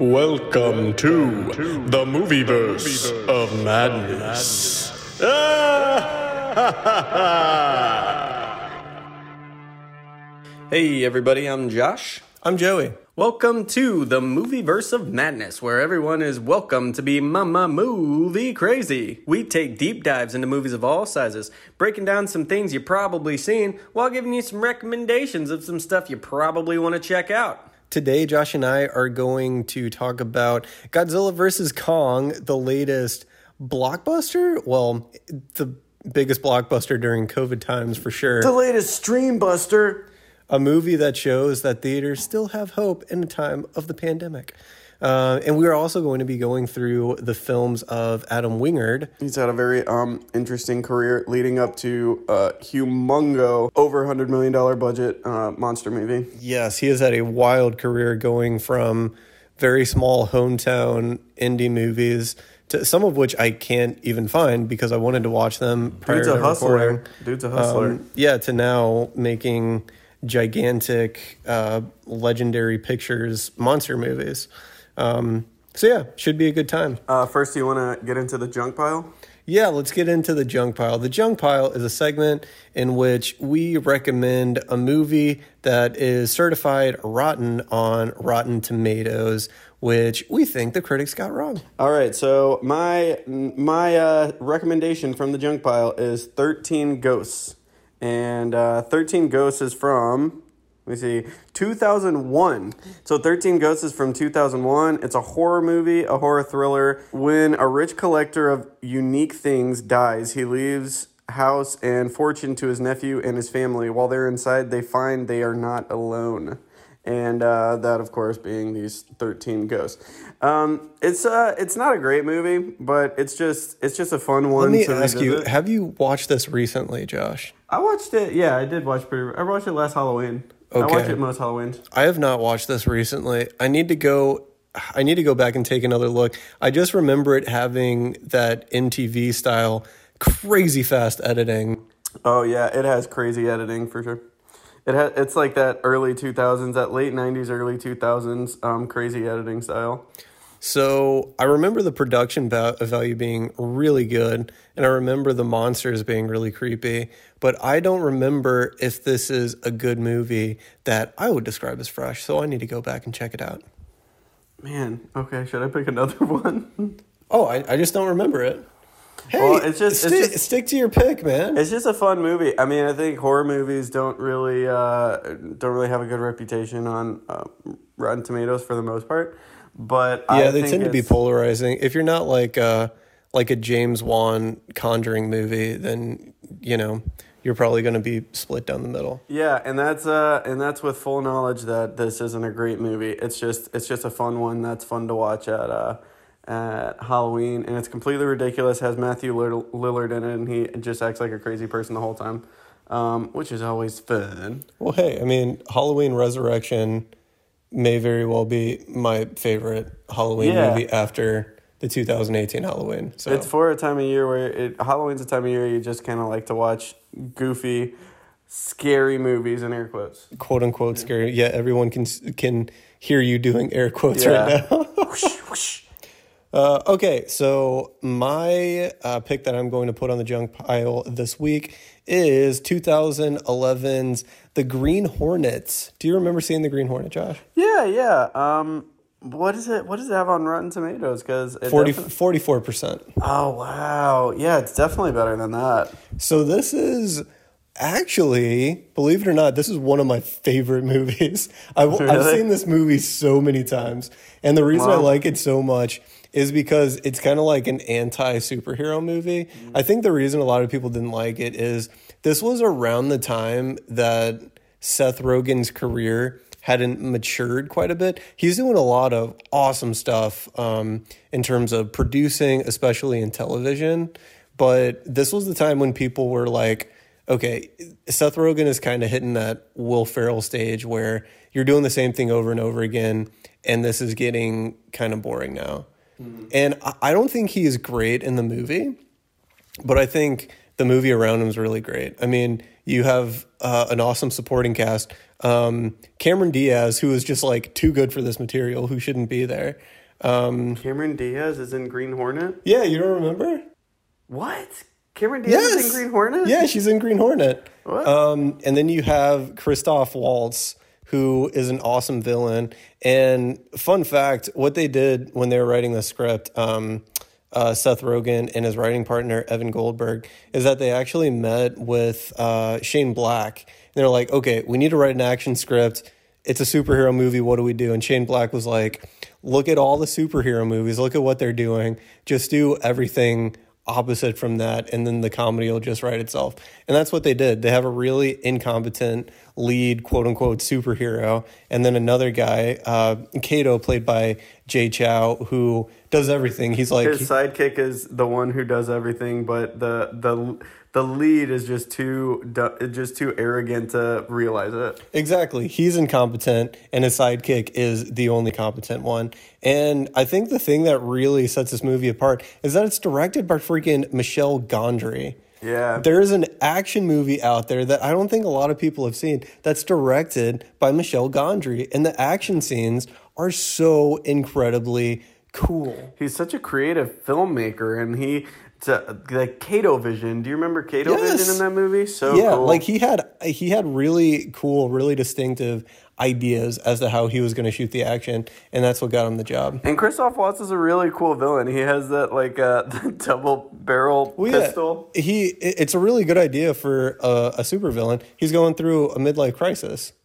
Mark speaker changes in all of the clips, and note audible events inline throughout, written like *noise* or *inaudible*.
Speaker 1: Welcome to the Movieverse of Madness. *laughs*
Speaker 2: Hey everybody, I'm Josh.
Speaker 3: I'm Joey.
Speaker 2: Welcome to the Movieverse of Madness, where everyone is welcome to be mama movie crazy. We take deep dives into movies of all sizes, breaking down some things you've probably seen while giving you some recommendations of some stuff you probably want to check out.
Speaker 3: Today, Josh and I are going to talk about Godzilla vs. Kong, the latest blockbuster. Well, the biggest blockbuster during COVID times for sure.
Speaker 2: The latest Stream Buster.
Speaker 3: A movie that shows that theaters still have hope in a time of the pandemic. Uh, and we are also going to be going through the films of Adam Wingard.
Speaker 4: He's had a very um, interesting career leading up to a humongo, over $100 million budget uh, monster movie.
Speaker 3: Yes, he has had a wild career going from very small hometown indie movies to some of which I can't even find because I wanted to watch them prior
Speaker 4: Dude's a
Speaker 3: to
Speaker 4: hustler.
Speaker 3: recording.
Speaker 4: Dude's a hustler.
Speaker 3: Um, yeah, to now making gigantic, uh, legendary pictures monster movies. Um, so yeah, should be a good time.
Speaker 4: Uh, first, you want to get into the junk pile?
Speaker 3: Yeah, let's get into the junk pile. The junk pile is a segment in which we recommend a movie that is certified rotten on Rotten Tomatoes, which we think the critics got wrong.
Speaker 4: All right, so my my uh, recommendation from the junk pile is 13 Ghosts. And uh, 13 Ghosts is from, let me see, 2001. So 13 Ghosts is from 2001. It's a horror movie, a horror thriller. When a rich collector of unique things dies, he leaves house and fortune to his nephew and his family. While they're inside, they find they are not alone. And uh, that, of course, being these 13 ghosts. Um, it's uh, it's not a great movie, but it's just it's just a fun one.
Speaker 3: Let me
Speaker 4: to
Speaker 3: ask you, have you watched this recently, Josh?
Speaker 4: I watched it. Yeah, I did watch pretty. I watched it last Halloween. I watch it most Halloweens.
Speaker 3: I have not watched this recently. I need to go I need to go back and take another look. I just remember it having that MTV style crazy fast editing.
Speaker 4: Oh yeah, it has crazy editing for sure. It ha- it's like that early two thousands, that late nineties, early two thousands, um, crazy editing style.
Speaker 3: So I remember the production value being really good, and I remember the monsters being really creepy. But I don't remember if this is a good movie that I would describe as fresh. So I need to go back and check it out.
Speaker 4: Man, okay, should I pick another *laughs* one?
Speaker 3: Oh, I, I just don't remember it. Hey,
Speaker 4: Well, it's just- it's
Speaker 3: stick,
Speaker 4: just-
Speaker 3: stick to your pick, man.
Speaker 4: it's just a fun movie. I mean, I think horror movies don't really uh, don't really have a good reputation on uh, Rotten Tomatoes for the most part. But
Speaker 3: Yeah,
Speaker 4: I
Speaker 3: they tend to be polarizing. If you're not like uh like a James Wan Conjuring movie, then you know you're probably going to be split down the middle.
Speaker 4: Yeah, and that's uh and that's with full knowledge that this isn't a great movie. It's just it's just a fun one that's fun to watch at uh at Halloween and it's completely ridiculous. Has Matthew Lillard in it and he just acts like a crazy person the whole time. Um, which is always fun.
Speaker 3: Well, hey, I mean, Halloween Resurrection may very well be my favorite Halloween
Speaker 4: Yeah.
Speaker 3: movie after the 2018 Halloween. So
Speaker 4: It's for a time of year where it Halloween's a time of year you just kind of like to watch goofy, scary movies in air quotes.
Speaker 3: quote unquote scary. Yeah, everyone can can hear you doing air quotes
Speaker 4: Yeah.
Speaker 3: right now. *laughs* Uh, okay, so my uh, pick that I'm going to put on the junk pile this week is 2011's The Green Hornets. Do you remember seeing The Green Hornet, Josh?
Speaker 4: Yeah, yeah. Um, what is it? What does it have on Rotten Tomatoes? Because
Speaker 3: 40, 44%.
Speaker 4: Oh wow! Yeah, it's definitely better than that.
Speaker 3: So this is actually, believe it or not, this is one of my favorite *laughs* movies. I've, I've seen this movie so many times, and the reason I like it so much is because it's kind of like an anti superhero movie. I think the reason a lot of people didn't like it is this was around the time that Seth Rogen's career hadn't matured quite a bit. He's doing a lot of awesome stuff um, in terms of producing, especially in television. But this was the time when people were like, okay, Seth Rogen is kind of hitting that Will Ferrell stage where you're doing the same thing over and over again, and this is getting kind of boring now. And I- don't think he is great in the movie, but I think the movie around him is really great. I mean, you have uh, an awesome supporting cast. Um, Cameron Diaz, who is just like too good for this material, who shouldn't be there. Um,
Speaker 4: Cameron Diaz is in Green Hornet.
Speaker 3: yeah, you don't remember?
Speaker 4: What? Cameron Diaz is in Green Hornet.
Speaker 3: Yeah, she's in Green Hornet.
Speaker 4: What?
Speaker 3: Um, and then you have Christoph Waltz, who is an awesome villain. And fun fact, what they did when they were writing the script, um, uh, Seth Rogen and his writing partner Evan Goldberg, is that they actually met with uh, Shane Black. And they're like, okay, we need to write an action script. It's a superhero movie. What do we do? And Shane Black was like, look at all the superhero movies. Look at what they're doing. Just do everything opposite from that and then the comedy will just write itself. And that's what they did. They have a really incompetent lead quote unquote superhero and then another guy uh kato played by Jay Chou who does everything. He's like
Speaker 4: His sidekick is the one who does everything, but the the the lead is just too just too arrogant to realize it.
Speaker 3: Exactly. He's incompetent, and his sidekick is the only competent one. And I think the thing that really sets this movie apart is that it's directed by freaking Michel Gondry.
Speaker 4: Yeah.
Speaker 3: There is an action movie out there that I don't think a lot of people have seen that's directed by Michel Gondry, and the action scenes are so incredibly cool.
Speaker 4: He's such a creative filmmaker, and he to, the Kato Vision. Do you remember Kato
Speaker 3: Yes.
Speaker 4: Vision in that movie? So
Speaker 3: yeah,
Speaker 4: cool.
Speaker 3: like he had he had really cool, really distinctive ideas as to how he was going to shoot the action, and that's what got him the job.
Speaker 4: and Christoph Waltz is a really cool villain. He has that like uh, *laughs* double barrel
Speaker 3: Well, yeah,
Speaker 4: pistol.
Speaker 3: he it's a really good idea for a, a supervillain. He's going through a midlife crisis. *laughs*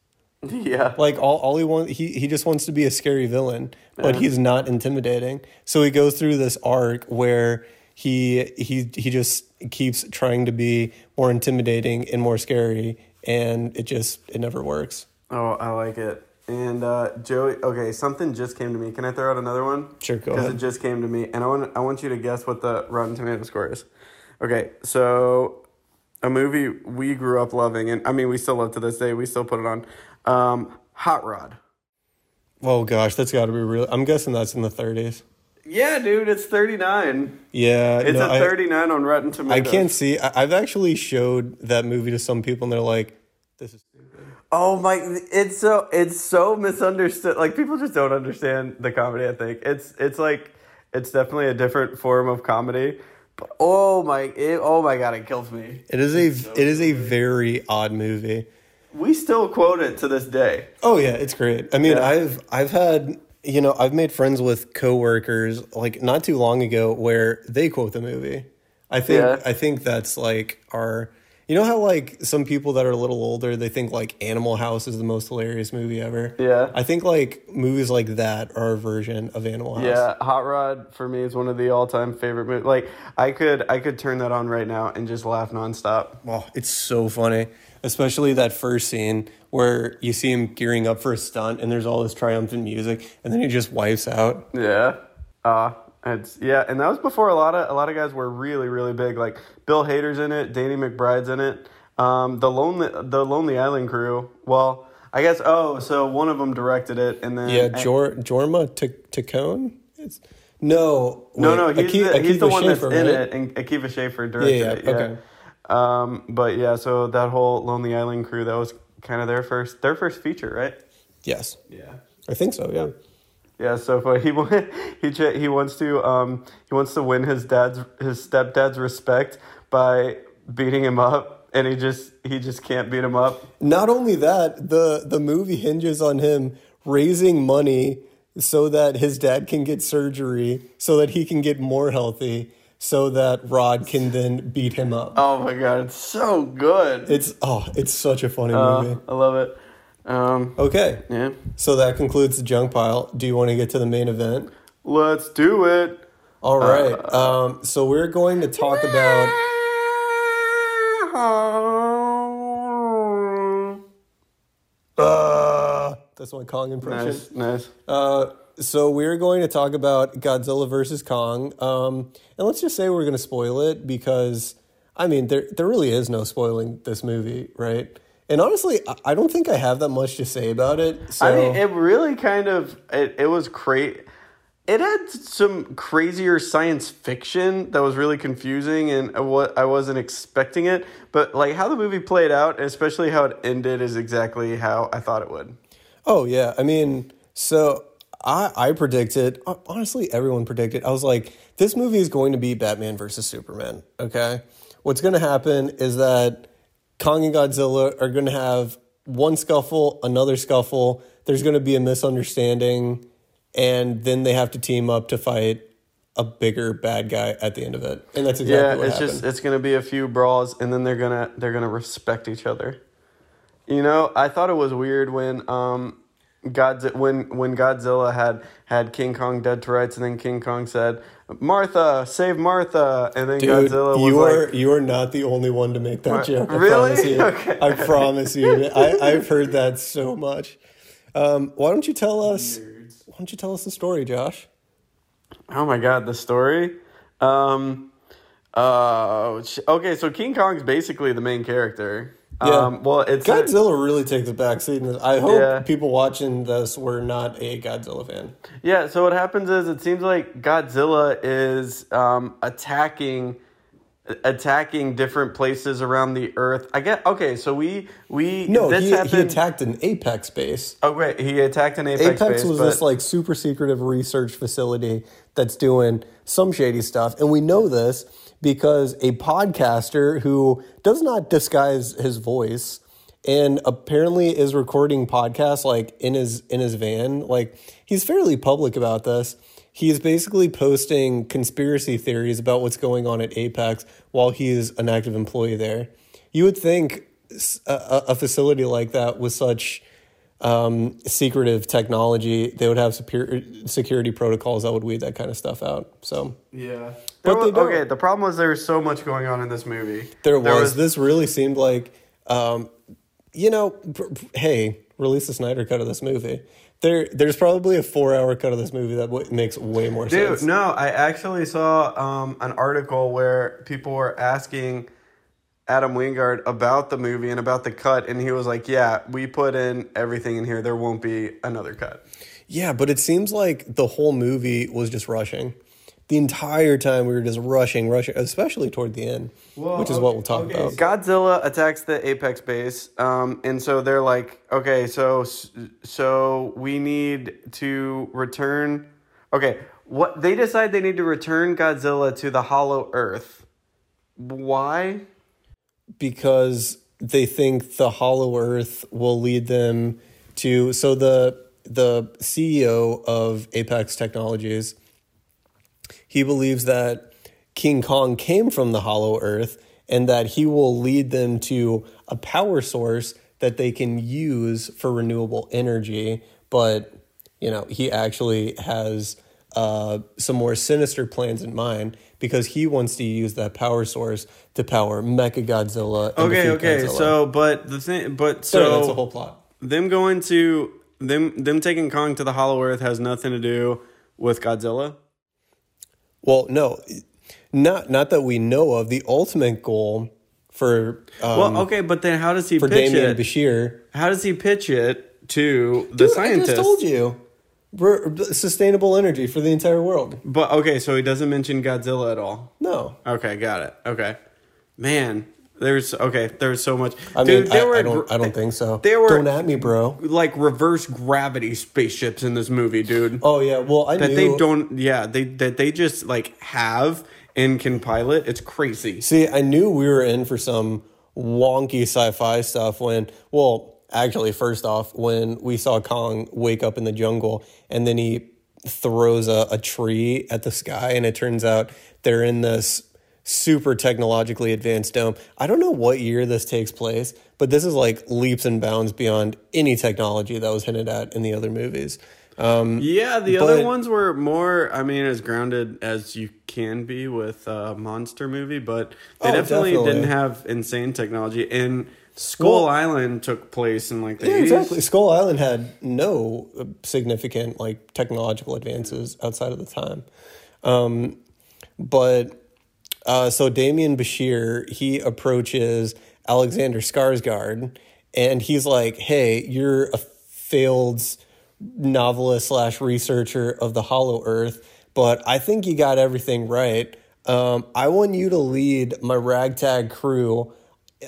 Speaker 4: Yeah.
Speaker 3: Like all, all he wants, he, he just wants to be a scary villain, but he's not intimidating. So he goes through this arc where he he he just keeps trying to be more intimidating and more scary, and it just it never works.
Speaker 4: Oh, I like it. And uh, Joey, okay, something just came to me. Can I throw out another one?
Speaker 3: Sure, go
Speaker 4: Because it just came to me, and I want I want you to guess what the Rotten Tomato score is. Okay, so a movie we grew up loving, and I mean we still love to this day. We still put it on. Um, Hot Rod.
Speaker 3: Oh gosh, that's got to be real. I'm guessing that's in the 30s.
Speaker 4: Yeah, dude, it's thirty nine.
Speaker 3: Yeah,
Speaker 4: It's
Speaker 3: no,
Speaker 4: a
Speaker 3: I-
Speaker 4: thirty nine on Rotten Tomatoes.
Speaker 3: I can't see. I, I've actually showed that movie to some people, and they're like, "This is." Stupid."
Speaker 4: Oh my! It's so it's so misunderstood. Like people just don't understand the comedy. I think it's it's like it's definitely a different form of comedy. But oh my! It, oh my god! It kills me.
Speaker 3: It is a it is a very odd movie.
Speaker 4: We still quote it to this day.
Speaker 3: Oh yeah, it's great. I mean,
Speaker 4: Yeah.
Speaker 3: I've I've had you know I've made friends with coworkers like not too long ago where they quote the movie. I think
Speaker 4: Yeah.
Speaker 3: I think that's like our. You know how like some people that are a little older they think like Animal House is the most hilarious movie ever.
Speaker 4: Yeah.
Speaker 3: I think like movies like that are a version of Animal House.
Speaker 4: Yeah, Hot Rod for me is one of the all time favorite movies. Like I could I could turn that on right now and just laugh nonstop.
Speaker 3: Oh, it's so funny, especially that first scene where you see him gearing up for a stunt, and there's all this triumphant music, and then he just wipes out.
Speaker 4: Yeah. Uh it's yeah, and that was before a lot of a lot of guys were really really big. Like Bill Hader's in it, Danny McBride's in it. Um, the lonely the Lonely Island crew. Well, I guess oh, so one of them directed it, and then
Speaker 3: Yeah, Jor, Jorma Taccone? It's no,
Speaker 4: no, no, he's
Speaker 3: Aki-
Speaker 4: the, he's the one
Speaker 3: Schaffer,
Speaker 4: that's in
Speaker 3: right?
Speaker 4: it, and Akiva Schaffer directed
Speaker 3: Yeah, yeah,
Speaker 4: it. Yeah.
Speaker 3: okay.
Speaker 4: Um, but yeah, so that whole Lonely Island crew that was kind of their first their first feature, right?
Speaker 3: Yes,
Speaker 4: Yeah.
Speaker 3: I think so. Yeah,
Speaker 4: Yeah, so far *laughs* he he he wants to um he wants to win his dad's his stepdad's respect by beating him up, and he just he just can't beat him up.
Speaker 3: Not only that, the the movie hinges on him raising money so that his dad can get surgery, so that he can get more healthy, so that Rod can then beat him up.
Speaker 4: Oh my god, it's so good.
Speaker 3: It's oh, it's such a funny
Speaker 4: Uh,
Speaker 3: movie.
Speaker 4: I love it. Um,
Speaker 3: Okay,
Speaker 4: yeah,
Speaker 3: so that concludes the junk pile. Do you want to get to the main event?
Speaker 4: let's do it.
Speaker 3: All right. um, so we're going to talk about. Uh, that's my Kong impression.
Speaker 4: Nice, nice.
Speaker 3: Uh, so we're going to talk about Godzilla versus Kong, um, and let's just say we're going to spoil it because I mean there there really is no spoiling this movie, right? And honestly, I- don't think I have that much to say about it. So
Speaker 4: I mean, it really kind of it, it was great. it had some crazier science fiction that was really confusing and what I wasn't expecting it. But like how the movie played out, and especially how it ended, is exactly how I thought it would.
Speaker 3: Oh yeah, I mean, so I I predicted. Honestly, everyone predicted. I was like, this movie is going to be Batman versus Superman. Okay, what's going to happen is that Kong and Godzilla are going to have one scuffle, another scuffle. There's going to be a misunderstanding, and then they have to team up to fight a bigger bad guy at the end of it. And that's exactly
Speaker 4: yeah,
Speaker 3: what
Speaker 4: it's
Speaker 3: happened.
Speaker 4: just it's gonna be a few brawls, and then they're gonna they're gonna respect each other. You know, I thought it was weird when um, Godz when when Godzilla had had King Kong dead to rights, and then King Kong said, "Martha, save Martha," and then
Speaker 3: Dude,
Speaker 4: Godzilla was
Speaker 3: you
Speaker 4: like,
Speaker 3: are you are not the only one to make that joke. I
Speaker 4: Really?
Speaker 3: promise you.
Speaker 4: Okay.
Speaker 3: I promise you. I, I've heard that so much. Um, why don't you tell us? Why don't you tell us the story, Josh?
Speaker 4: Oh my god, the story. Um, uh, okay, so King Kong's basically the main character.
Speaker 3: Yeah.
Speaker 4: Um, well, it's
Speaker 3: Godzilla really takes a back seat. I hope
Speaker 4: Yeah.
Speaker 3: people watching this were not a Godzilla fan.
Speaker 4: Yeah, so what happens is it seems like Godzilla is um, attacking attacking different places around the earth. I get okay, so we we
Speaker 3: No, he, he attacked an Apex base.
Speaker 4: oh great, he attacked an apex,
Speaker 3: Apex
Speaker 4: base,
Speaker 3: was
Speaker 4: but,
Speaker 3: this like super secretive research facility that's doing some shady stuff, and we know this because a podcaster who does not disguise his voice and apparently is recording podcasts like in his in his van. Like he's fairly public about this. He's basically posting conspiracy theories about what's going on at Apex while he is an active employee there. You would think a facility like that with such um, secretive technology, they would have superior security protocols that would weed that kind of stuff out. So
Speaker 4: yeah.
Speaker 3: But
Speaker 4: was- okay, the problem was there was so much going on in this movie.
Speaker 3: there was, this really seemed like, um, you know, pr- pr- hey, release the Snyder cut of this movie. There, there's probably a four hour cut of this movie that w- makes way more
Speaker 4: Dude,
Speaker 3: sense.
Speaker 4: no, I actually saw um, an article where people were asking Adam Wingard about the movie and about the cut, and he was like, "Yeah, we put in everything in here. There won't be another cut."
Speaker 3: Yeah, but it seems like the whole movie was just rushing. The entire time we were just rushing, rushing, especially toward the end, which is what we'll talk about.
Speaker 4: Godzilla attacks the Apex base, um, and so they're like, "Okay, so so we need to return." Okay, what they decide they need to return Godzilla to the Hollow Earth. Why?
Speaker 3: Because they think the hollow earth will lead them to so the the CEO of Apex Technologies he believes that King Kong came from the hollow earth and that he will lead them to a power source that they can use for renewable energy. But you know he actually has uh, some more sinister plans in mind because he wants to use that power source to power Mecha Godzilla.
Speaker 4: Okay, okay.
Speaker 3: Godzilla.
Speaker 4: So, but the thing, but
Speaker 3: So
Speaker 4: so
Speaker 3: that's the whole plot.
Speaker 4: them going to them them taking Kong to the Hollow Earth has nothing to do with Godzilla.
Speaker 3: Well, no, not not that we know of. The ultimate goal for um,
Speaker 4: Well, okay, but then how does he
Speaker 3: for
Speaker 4: pitch
Speaker 3: Demián
Speaker 4: it?
Speaker 3: Bichir.
Speaker 4: how does he pitch it to the
Speaker 3: Dude,
Speaker 4: scientists?
Speaker 3: I just told you. Sustainable energy for the entire world.
Speaker 4: But okay, so he doesn't mention Godzilla at all.
Speaker 3: No,
Speaker 4: Okay, got it. Okay, man, there's okay. There's so much.
Speaker 3: I
Speaker 4: Dude,
Speaker 3: mean,
Speaker 4: there
Speaker 3: I,
Speaker 4: were
Speaker 3: I don't. I don't think so.
Speaker 4: there were-
Speaker 3: don't at me, bro.
Speaker 4: like reverse gravity spaceships in this movie, dude.
Speaker 3: Oh yeah. Well, I
Speaker 4: that
Speaker 3: knew.
Speaker 4: they don't. Yeah, they that they just like have and can pilot. It's crazy.
Speaker 3: See, I knew we were in for some wonky sci-fi stuff when, well, actually, first off, when we saw Kong wake up in the jungle and then he throws a, a tree at the sky, and it turns out they're in this super technologically advanced dome. I don't know what year this takes place, but this is like leaps and bounds beyond any technology that was hinted at in the other movies. Um,
Speaker 4: Yeah, the
Speaker 3: But-
Speaker 4: other ones were more. I mean, as grounded as you can be with a monster movie, but they
Speaker 3: Oh,
Speaker 4: definitely,
Speaker 3: definitely.
Speaker 4: didn't have insane technology. And Skull
Speaker 3: Well-
Speaker 4: Island took place in like the
Speaker 3: Yeah,
Speaker 4: 80s.
Speaker 3: exactly. Skull Island had no uh, significant like technological advances outside of the time. Um, but uh, so Demián Bichir, he approaches Alexander Skarsgård, and he's like, "Hey, you're a failed novelist slash researcher of the Hollow Earth, but I think you got everything right. Um, I want you to lead my ragtag crew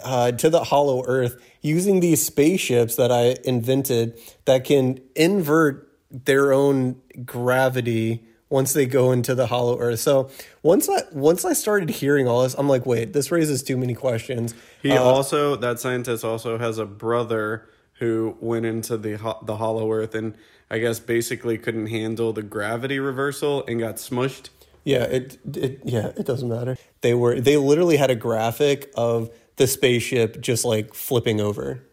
Speaker 3: uh, to the Hollow Earth using these spaceships that I invented that can invert their own gravity once they go into the Hollow Earth. So once I once I started hearing all this, I'm like, wait, this raises too many questions.
Speaker 4: He also that scientist also has a brother who went into the ho- the Hollow Earth and I guess basically couldn't handle the gravity reversal and got smushed.
Speaker 3: Yeah, it, it yeah, it doesn't matter. They were they literally had a graphic of the spaceship just like flipping over.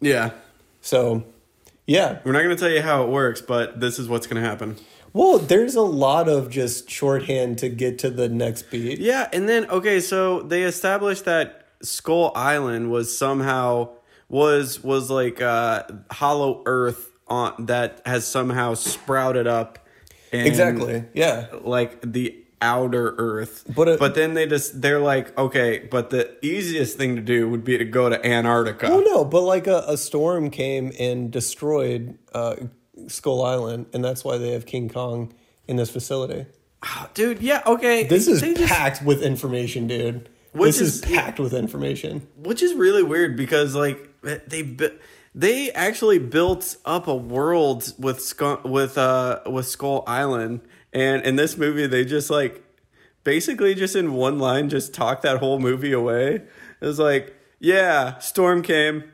Speaker 4: Yeah.
Speaker 3: So, yeah.
Speaker 4: We're not going to tell you how it works, but this is what's going to happen.
Speaker 3: Well, there's a lot of just shorthand to get to the next beat.
Speaker 4: Yeah, and then okay, so they established that Skull Island was somehow was was like uh hollow earth on that has somehow sprouted up and
Speaker 3: Exactly. Yeah.
Speaker 4: like the outer earth
Speaker 3: But it-
Speaker 4: but then they just they're like okay but the easiest thing to do would be to go to antarctica
Speaker 3: Oh no, but like a, a storm came and destroyed uh, Skull Island, and that's why they have King Kong in this facility.
Speaker 4: dude yeah okay
Speaker 3: This is
Speaker 4: just-
Speaker 3: packed with information, dude. This is,
Speaker 4: is-
Speaker 3: packed with information.
Speaker 4: which is really weird because like they bu- they actually built up a world with Skull, with uh with Skull Island and in this movie they just like basically just in one line just talk that whole movie away. It was like, yeah, storm came.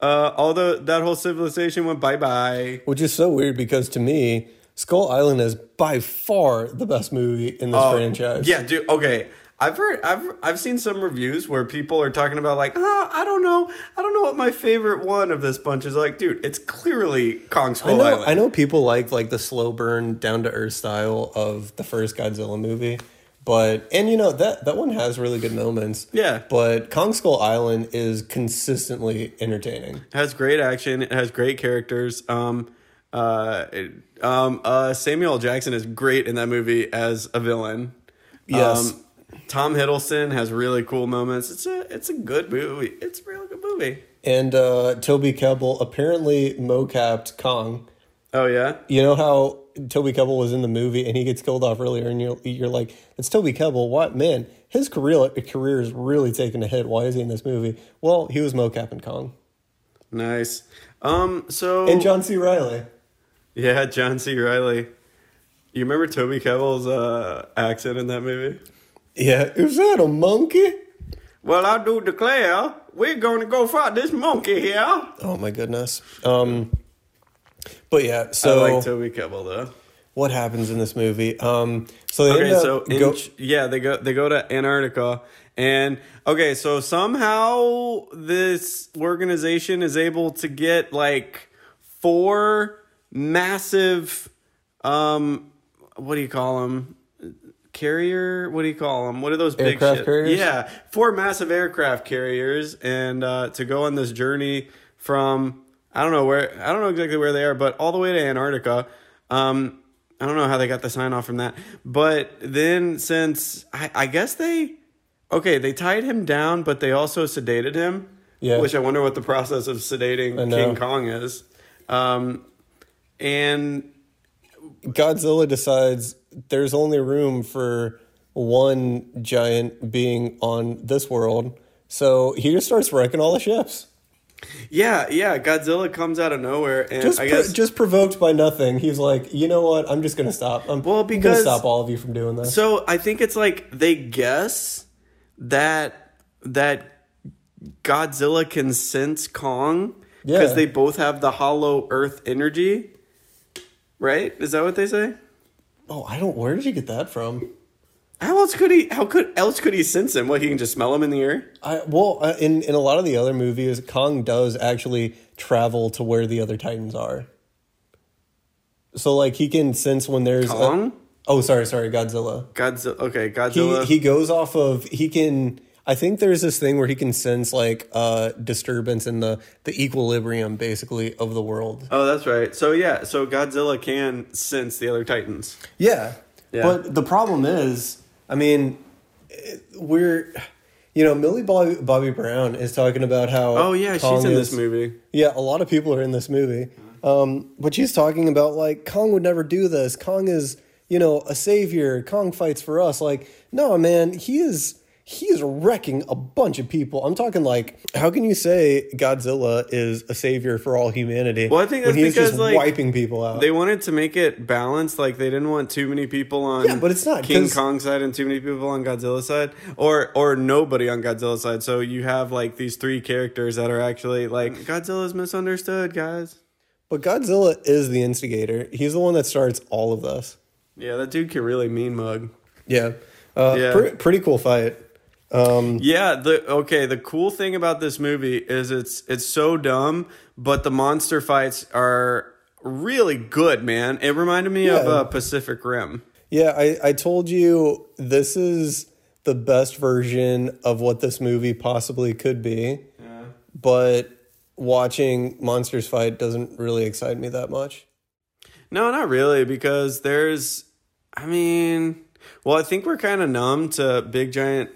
Speaker 4: Uh all the that whole civilization went bye-bye.
Speaker 3: Which is so weird because to me, Skull Island is by far the best movie in this franchise.
Speaker 4: Oh, Yeah, dude. Okay, I've heard, I've, I've seen some reviews where people are talking about like, oh, I don't know, I don't know what my favorite one of this bunch is. Like, dude, it's clearly Kong
Speaker 3: I
Speaker 4: Skull
Speaker 3: know.
Speaker 4: Island.
Speaker 3: I know people like like the slow burn, down to earth style of the first Godzilla movie, but and you know that that one has really good moments.
Speaker 4: Yeah.
Speaker 3: but Kong Skull Island is consistently entertaining.
Speaker 4: It has great action. It has great characters. Um, uh, um, uh, Samuel Jackson is great in that movie as a villain.
Speaker 3: Yes.
Speaker 4: Um, Tom Hiddleston has really cool moments. It's a, it's a good movie. It's a really good movie.
Speaker 3: And uh, Toby Kebbell apparently mocapped Kong.
Speaker 4: Oh yeah.
Speaker 3: You know how Toby Kebbell was in the movie and he gets killed off earlier, and you're you're like, it's Toby Kebbell. What man? His career career is really taking a hit. Why is he in this movie? Well, he was mocapping Kong
Speaker 4: Nice. Um. So
Speaker 3: and John C. Reilly.
Speaker 4: Yeah, John C. Reilly. You remember Toby Kebbell's uh, accent in that movie?
Speaker 3: Yeah, is that a monkey?
Speaker 4: Well, I do declare we're going to go fight this monkey here.
Speaker 3: Oh my goodness. Um, but yeah.
Speaker 4: I
Speaker 3: So
Speaker 4: like Toby Kebbell though.
Speaker 3: what happens in this movie? Um, so they
Speaker 4: Okay, so in,
Speaker 3: go-
Speaker 4: yeah, they go they go to Antarctica, and okay, so somehow this organization is able to get like four massive, um, what do you call them? Carrier? What do you call them? What are those big
Speaker 3: Aircraft
Speaker 4: ships?
Speaker 3: carriers?
Speaker 4: Yeah, four massive aircraft carriers, and uh, to go on this journey from I don't know where I don't know exactly where they are, but all the way to Antarctica. Um, I don't know how they got the sign off from that, but then since I, I guess they okay, they tied him down, but they also sedated him.
Speaker 3: Yeah.
Speaker 4: which I wonder what the process of sedating King Kong is. Um, and
Speaker 3: Godzilla decides there's only room for one giant being on this world. So he just starts wrecking all the ships.
Speaker 4: yeah, yeah, Godzilla comes out of nowhere, and
Speaker 3: Just,
Speaker 4: I
Speaker 3: pro- just provoked by nothing. He's like, you know what? I'm just gonna stop. I'm,
Speaker 4: Well,
Speaker 3: I'm gonna
Speaker 4: because-
Speaker 3: stop all of you from doing this.
Speaker 4: So I think it's like they guess that that Godzilla can sense Kong because
Speaker 3: Yeah.
Speaker 4: they both have the hollow Earth energy. Right? Is that what they say?
Speaker 3: Oh, I don't. Where did you get that from?
Speaker 4: How else could he? How could else could he sense him? What he can just smell him in the air?
Speaker 3: I well, uh, in in a lot of the other movies, Kong does actually travel to where the other Titans are. So like he can sense when there's a-
Speaker 4: Kong?
Speaker 3: oh, sorry, sorry, Godzilla.
Speaker 4: Godzilla. Okay,
Speaker 3: He
Speaker 4: Godzilla.
Speaker 3: he goes off of he can. I think there's this thing where he can sense like uh disturbance in the the equilibrium basically of the world.
Speaker 4: oh, that's right. So yeah, so Godzilla can sense the other Titans.
Speaker 3: Yeah.
Speaker 4: Yeah.
Speaker 3: But the problem is, I mean, we're, you know, Millie Bobby, Bobby Brown is talking about how.
Speaker 4: Oh yeah,
Speaker 3: Kong
Speaker 4: she's in this movie.
Speaker 3: Yeah, a lot of people are in this movie. Um, but she's talking about like Kong would never do this. Kong is, you know, a savior. Kong fights for us. Like, no, man, he is he is wrecking a bunch of people. I'm talking like, how can you say Godzilla is a savior for all humanity?
Speaker 4: Well, I think
Speaker 3: when he's
Speaker 4: because,
Speaker 3: just
Speaker 4: like,
Speaker 3: wiping people out.
Speaker 4: They wanted to make it balanced, like they didn't want too many people on
Speaker 3: Yeah, but it's not,
Speaker 4: King Kong side and too many people on Godzilla side, or or nobody on Godzilla side. So you have like these three characters that are actually like Godzilla's misunderstood, guys.
Speaker 3: but Godzilla is the instigator. He's the one that starts all of this.
Speaker 4: Yeah, that dude can really mean mug.
Speaker 3: Yeah. Uh,
Speaker 4: Yeah.
Speaker 3: pre- pretty cool fight.
Speaker 4: Yeah, the okay, the cool thing about this movie is it's it's so dumb, but the monster fights are really good, man. It reminded me of
Speaker 3: Yeah.
Speaker 4: uh, Pacific Rim.
Speaker 3: Yeah, I, I told you this is the best version of what this movie possibly could be. Yeah. But watching monsters fight doesn't really excite me that much.
Speaker 4: No, not really, because there's, I mean, well, I think we're kind of numb to big giant,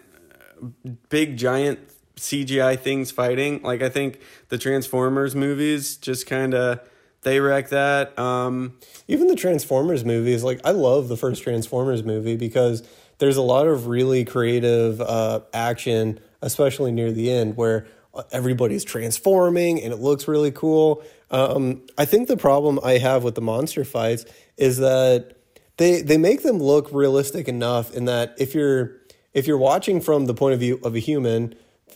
Speaker 4: big giant CGI things fighting. Like I think the Transformers movies just kind of they wreck that. Um,
Speaker 3: Even the Transformers movies, like I love the first Transformers movie because there's a lot of really creative uh, action, especially near the end, where uh, everybody's transforming and it looks really cool. Um, I think the problem I have with the monster fights is that they they make them look realistic enough in that if you're if you're watching from the point of view of a human,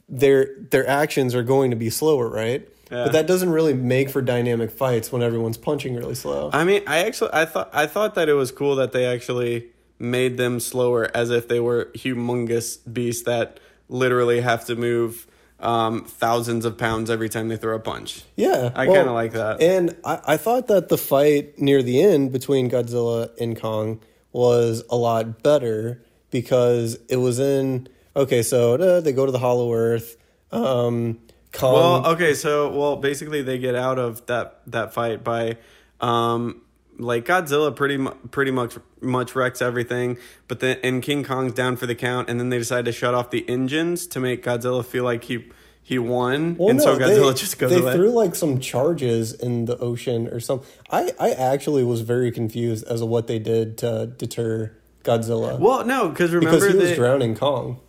Speaker 3: their their actions are going to be slower, right?
Speaker 4: Yeah.
Speaker 3: But that doesn't really make for dynamic fights when everyone's punching really slow.
Speaker 4: I mean, I actually I thought I thought that it was cool that they actually made them slower as if they were humongous beasts that literally have to move um, thousands of pounds every time they throw a punch.
Speaker 3: Yeah,
Speaker 4: I kinda like that.
Speaker 3: And I, I thought that the fight near the end between Godzilla and Kong was a lot better because it was in okay. So uh, they go to the Hollow Earth. Um, Kong.
Speaker 4: Well, okay, so well, basically they get out of that that fight by, um, like Godzilla pretty mu- pretty much much wrecks everything, but then and King Kong's down for the count, and then they decide to shut off the engines to make Godzilla feel like he he won,
Speaker 3: Well,
Speaker 4: and
Speaker 3: no,
Speaker 4: so Godzilla
Speaker 3: they, *laughs*
Speaker 4: just goes
Speaker 3: they
Speaker 4: away.
Speaker 3: threw like some charges in the ocean or something. I, I actually was very confused as to what they did to deter Godzilla
Speaker 4: well, no, because remember because
Speaker 3: he was drowning Kong.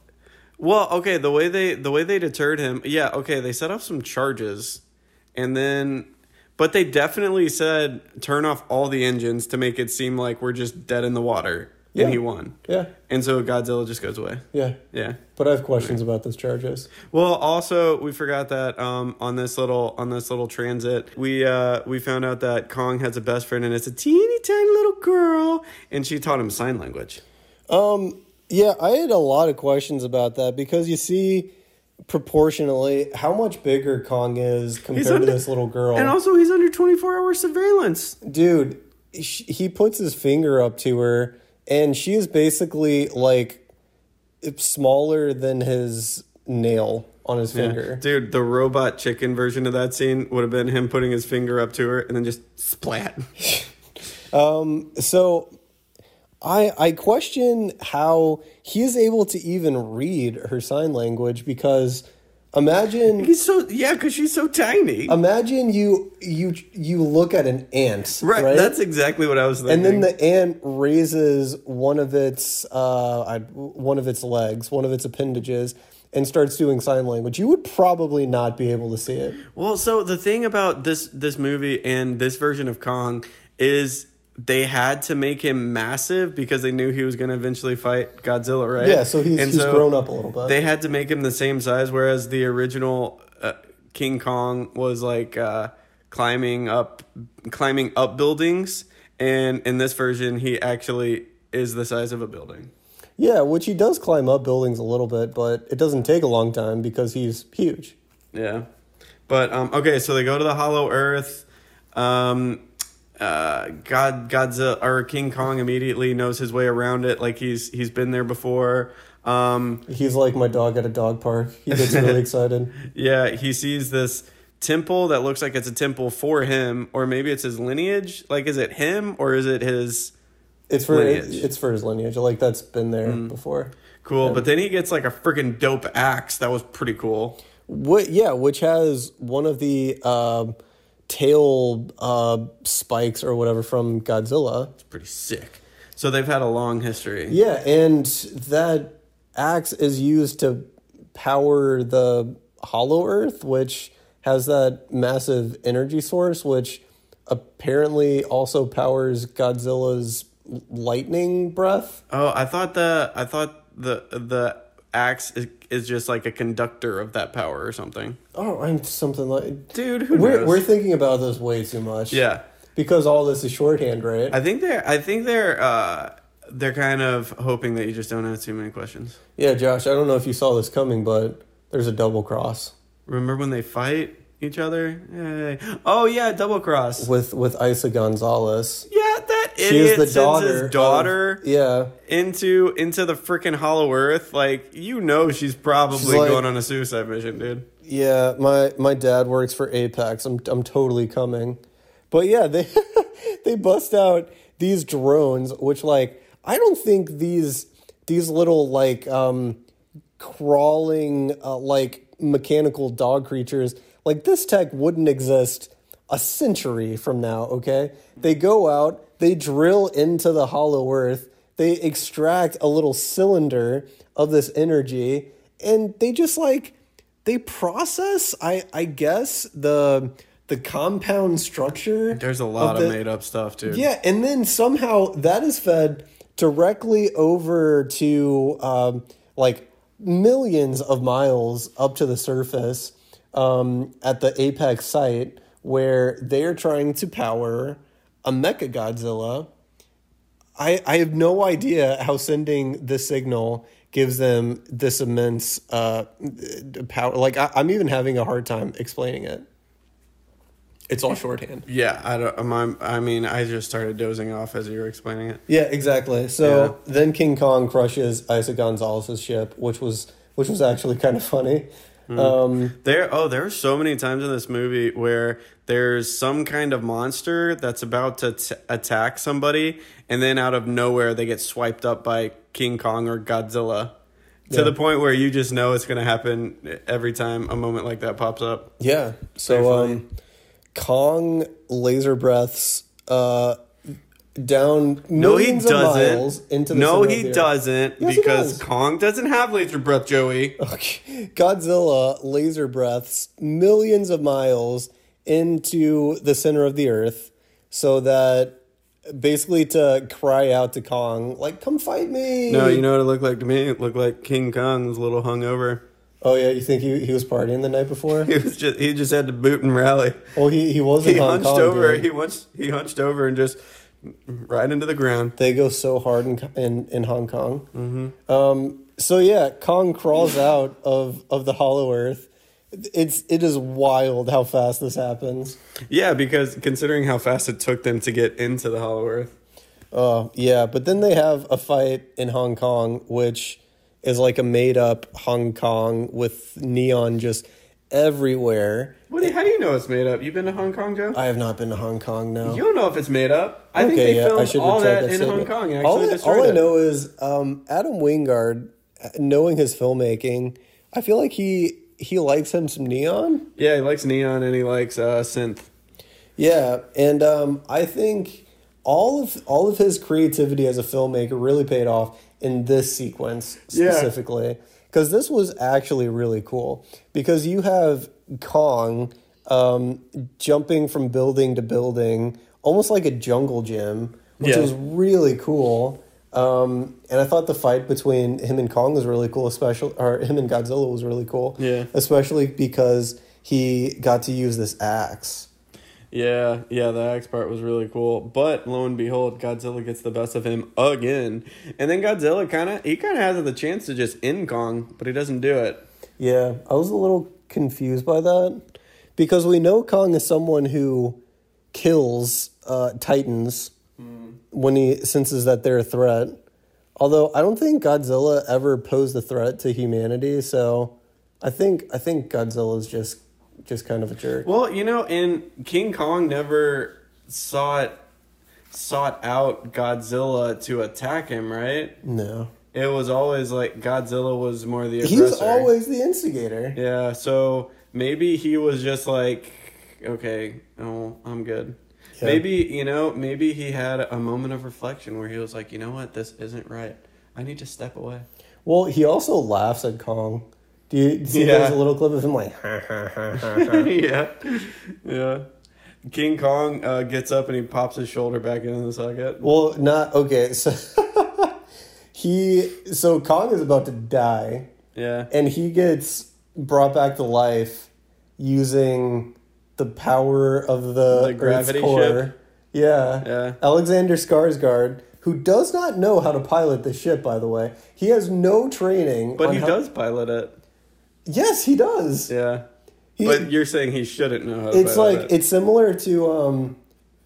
Speaker 4: Well, okay, the way they the way they deterred him, yeah, okay, they set off some charges, and then, but they definitely said turn off all the engines to make it seem like we're just dead in the water,
Speaker 3: Yeah.
Speaker 4: and he won,
Speaker 3: Yeah,
Speaker 4: and so Godzilla just goes away.
Speaker 3: yeah.
Speaker 4: Yeah.
Speaker 3: But I have questions about those charges.
Speaker 4: Well, also we forgot that um, on this little on this little transit, we uh, we found out that Kong has a best friend, and it's a teeny tiny little girl, and she taught him sign language.
Speaker 3: Um, yeah, I had a lot of questions about that because you see proportionally how much bigger Kong is compared
Speaker 4: under-
Speaker 3: to this little girl.
Speaker 4: And also, he's under twenty four hour surveillance.
Speaker 3: Dude, he puts his finger up to her, and she is basically like smaller than his nail on his finger.
Speaker 4: Dude, the robot chicken version of that scene would have been him putting his finger up to her and then just splat. *laughs*
Speaker 3: um, So I I question how he is able to even read her sign language because imagine
Speaker 4: He's so yeah, because she's so tiny.
Speaker 3: imagine you you you look at an ant
Speaker 4: right,
Speaker 3: right,
Speaker 4: that's exactly what I was thinking.
Speaker 3: and then the ant raises one of its uh I, one of its legs one of its appendages and starts doing sign language you would probably not be able to see it
Speaker 4: well, so the thing about this this movie and this version of Kong is they had to make him massive because they knew he was going to eventually fight Godzilla, right?
Speaker 3: yeah so he's,
Speaker 4: And
Speaker 3: he's
Speaker 4: so
Speaker 3: grown up a little bit
Speaker 4: They had to make him the same size, whereas the original uh, King Kong was like uh, climbing up, climbing up buildings, and in this version, he actually is the size of a building.
Speaker 3: yeah which he does climb up buildings a little bit but it doesn't take a long time because he's huge
Speaker 4: Yeah, but um, okay, so they go to the Hollow Earth. Um, uh, God, Godzilla or King Kong immediately knows his way around it, like he's he's been there before. Um,
Speaker 3: He's like my dog at a dog park. He gets really *laughs* excited.
Speaker 4: Yeah, he sees this temple that looks like it's a temple for him, or maybe it's his lineage. Like, is it him or is it his
Speaker 3: It's for
Speaker 4: Lineage. Mm.
Speaker 3: it's for his lineage. Like that's been there before.
Speaker 4: cool? But then he gets like a freaking dope axe that was pretty cool.
Speaker 3: What? Yeah, which has one of the um, tail uh, spikes or whatever from Godzilla.
Speaker 4: It's pretty sick. So they've had a long history.
Speaker 3: Yeah, and that axe is used to power the Hollow Earth, which has that massive energy source, which apparently also powers Godzilla's lightning breath.
Speaker 4: Oh, I thought the I thought the the axe is, just like a conductor of that power or something.
Speaker 3: Oh, I'm something like.
Speaker 4: Dude, who
Speaker 3: We're,
Speaker 4: knows?
Speaker 3: we're thinking about this way too much.
Speaker 4: yeah.
Speaker 3: Because all this is shorthand, right?
Speaker 4: I think they're I think they're uh they're kind of hoping that you just don't ask too many questions.
Speaker 3: yeah, Josh, I don't know if you saw this coming, but there's a double cross
Speaker 4: Remember when they fight each other? Oh yeah, double cross.
Speaker 3: with with Eiza Gonzalez.
Speaker 4: Yeah, idiot
Speaker 3: the
Speaker 4: sends
Speaker 3: daughter.
Speaker 4: his
Speaker 3: of-
Speaker 4: daughter
Speaker 3: yeah.
Speaker 4: into into the freaking Hollow Earth. Like you know, she's probably
Speaker 3: like-
Speaker 4: going on a suicide mission, dude.
Speaker 3: Yeah, my my dad works for Apex. I'm I'm totally coming. But yeah, they *laughs* they bust out these drones which like I don't think these these little like um crawling uh, like mechanical dog creatures like this tech wouldn't exist a century from now, okay? They go out, they drill into the hollow earth, they extract a little cylinder of this energy and they just like they process i i guess the the compound structure
Speaker 4: There's a lot of,
Speaker 3: the-
Speaker 4: made up stuff, too.
Speaker 3: yeah and then somehow that is fed directly over to um, like millions of miles up to the surface um, at the apex site where they're trying to power a mecha godzilla I, I have no idea how sending this signal gives them this immense uh, power. Like I, I'm even having a hard time explaining it. It's all shorthand.
Speaker 4: Yeah, I don't. I mean, I just started dozing off as you were explaining it.
Speaker 3: Yeah, exactly. So then King Kong crushes Isaac Gonzalez's ship, which was which was actually kind of funny. Um,
Speaker 4: There, oh, there are so many times in this movie where there's some kind of monster that's about to t- attack somebody, and then out of nowhere they get swiped up by King Kong or Godzilla, to
Speaker 3: Yeah.
Speaker 4: the point where you just know it's going to happen every time a moment like that pops up.
Speaker 3: yeah. So um, Kong laser breaths uh, down
Speaker 4: No, he
Speaker 3: millions of miles
Speaker 4: doesn't.
Speaker 3: into the
Speaker 4: no,
Speaker 3: center of
Speaker 4: he
Speaker 3: the Earth.
Speaker 4: doesn't
Speaker 3: Yes, he
Speaker 4: because
Speaker 3: does.
Speaker 4: Kong doesn't have laser breath, Joey.
Speaker 3: Okay. Godzilla laser breaths millions of miles into the center of the earth so that basically to cry out to Kong, like, come fight me.
Speaker 4: No, you know what it looked like to me? It looked like King Kong was a little hungover.
Speaker 3: Oh, yeah, you think he, he was partying the night before? *laughs*
Speaker 4: He was just he just had to boot and rally.
Speaker 3: Well, he, he was
Speaker 4: He hunched
Speaker 3: Kong.
Speaker 4: over.
Speaker 3: dude.
Speaker 4: He hunched he hunched over and just right into the ground.
Speaker 3: They go so hard in in, in Hong Kong. Mm-hmm. Um, so yeah, Kong crawls out of, of the Hollow Earth. It's it is wild how fast this happens.
Speaker 4: Yeah, because considering how fast it took them to get into the Hollow Earth.
Speaker 3: Oh, yeah, but then they have a fight in Hong Kong, which is like a made up Hong Kong with neon just everywhere.
Speaker 4: What? do you- How do you know it's made up? You've been to Hong Kong, Joe?
Speaker 3: I have not been to Hong Kong now.
Speaker 4: you don't know if it's made up. I think they filmed
Speaker 3: should
Speaker 4: all
Speaker 3: retract
Speaker 4: that in. Hong Kong.
Speaker 3: All I,
Speaker 4: destroyed
Speaker 3: all I know is um, Adam Wingard, knowing his filmmaking, I feel like he he likes him some neon.
Speaker 4: Yeah, he likes neon and he likes uh, synth.
Speaker 3: Yeah, and um, I think all of all of his creativity as a filmmaker really paid off in this sequence
Speaker 4: Yeah.
Speaker 3: Because this was actually really cool because you have Kong um, jumping from building to building almost like a jungle gym, which
Speaker 4: Yeah.
Speaker 3: was really cool. Um, and I thought the fight between him and Kong was really cool, especially or him and Godzilla was really cool.
Speaker 4: Yeah.
Speaker 3: especially because he got to use this axe.
Speaker 4: Yeah, yeah, the axe part was really cool. But lo and behold, Godzilla gets the best of him again. And then Godzilla kind of he kind of has the chance to just end Kong, but he doesn't do it.
Speaker 3: Yeah, I was a little confused by that because we know Kong is someone who kills uh, titans when he senses that they're a threat. Although I don't think Godzilla ever posed a threat to humanity, so I think I think Godzilla's just just kind of a jerk.
Speaker 4: Well, you know, and King Kong never sought sought out Godzilla to attack him, right?
Speaker 3: No,
Speaker 4: It was always like Godzilla was more the aggressor.
Speaker 3: he's always the instigator.
Speaker 4: Yeah, so maybe he was just like okay, oh, I'm good.
Speaker 3: Yeah.
Speaker 4: Maybe you know, maybe he had a moment of reflection where he was like, you know what, this isn't right. I need to step away.
Speaker 3: Well, he also laughs at Kong. Do you see
Speaker 4: Yeah.
Speaker 3: there's a little clip of him like ha ha ha ha ha. *laughs*
Speaker 4: yeah, yeah. King Kong uh, gets up and he pops his shoulder back into the socket.
Speaker 3: Well, not okay. So *laughs* he so Kong is about to die,
Speaker 4: Yeah,
Speaker 3: and he gets brought back to life using the power of the,
Speaker 4: The
Speaker 3: Earth's
Speaker 4: gravity
Speaker 3: core.
Speaker 4: ship?
Speaker 3: Yeah.
Speaker 4: Yeah.
Speaker 3: Alexander Skarsgård, who does not know how to pilot the ship, by the way, he has no training.
Speaker 4: but he
Speaker 3: how-
Speaker 4: does pilot it.
Speaker 3: Yes, he does.
Speaker 4: Yeah,
Speaker 3: He-
Speaker 4: but you're saying he shouldn't know how.
Speaker 3: It's like
Speaker 4: it.
Speaker 3: it's similar to um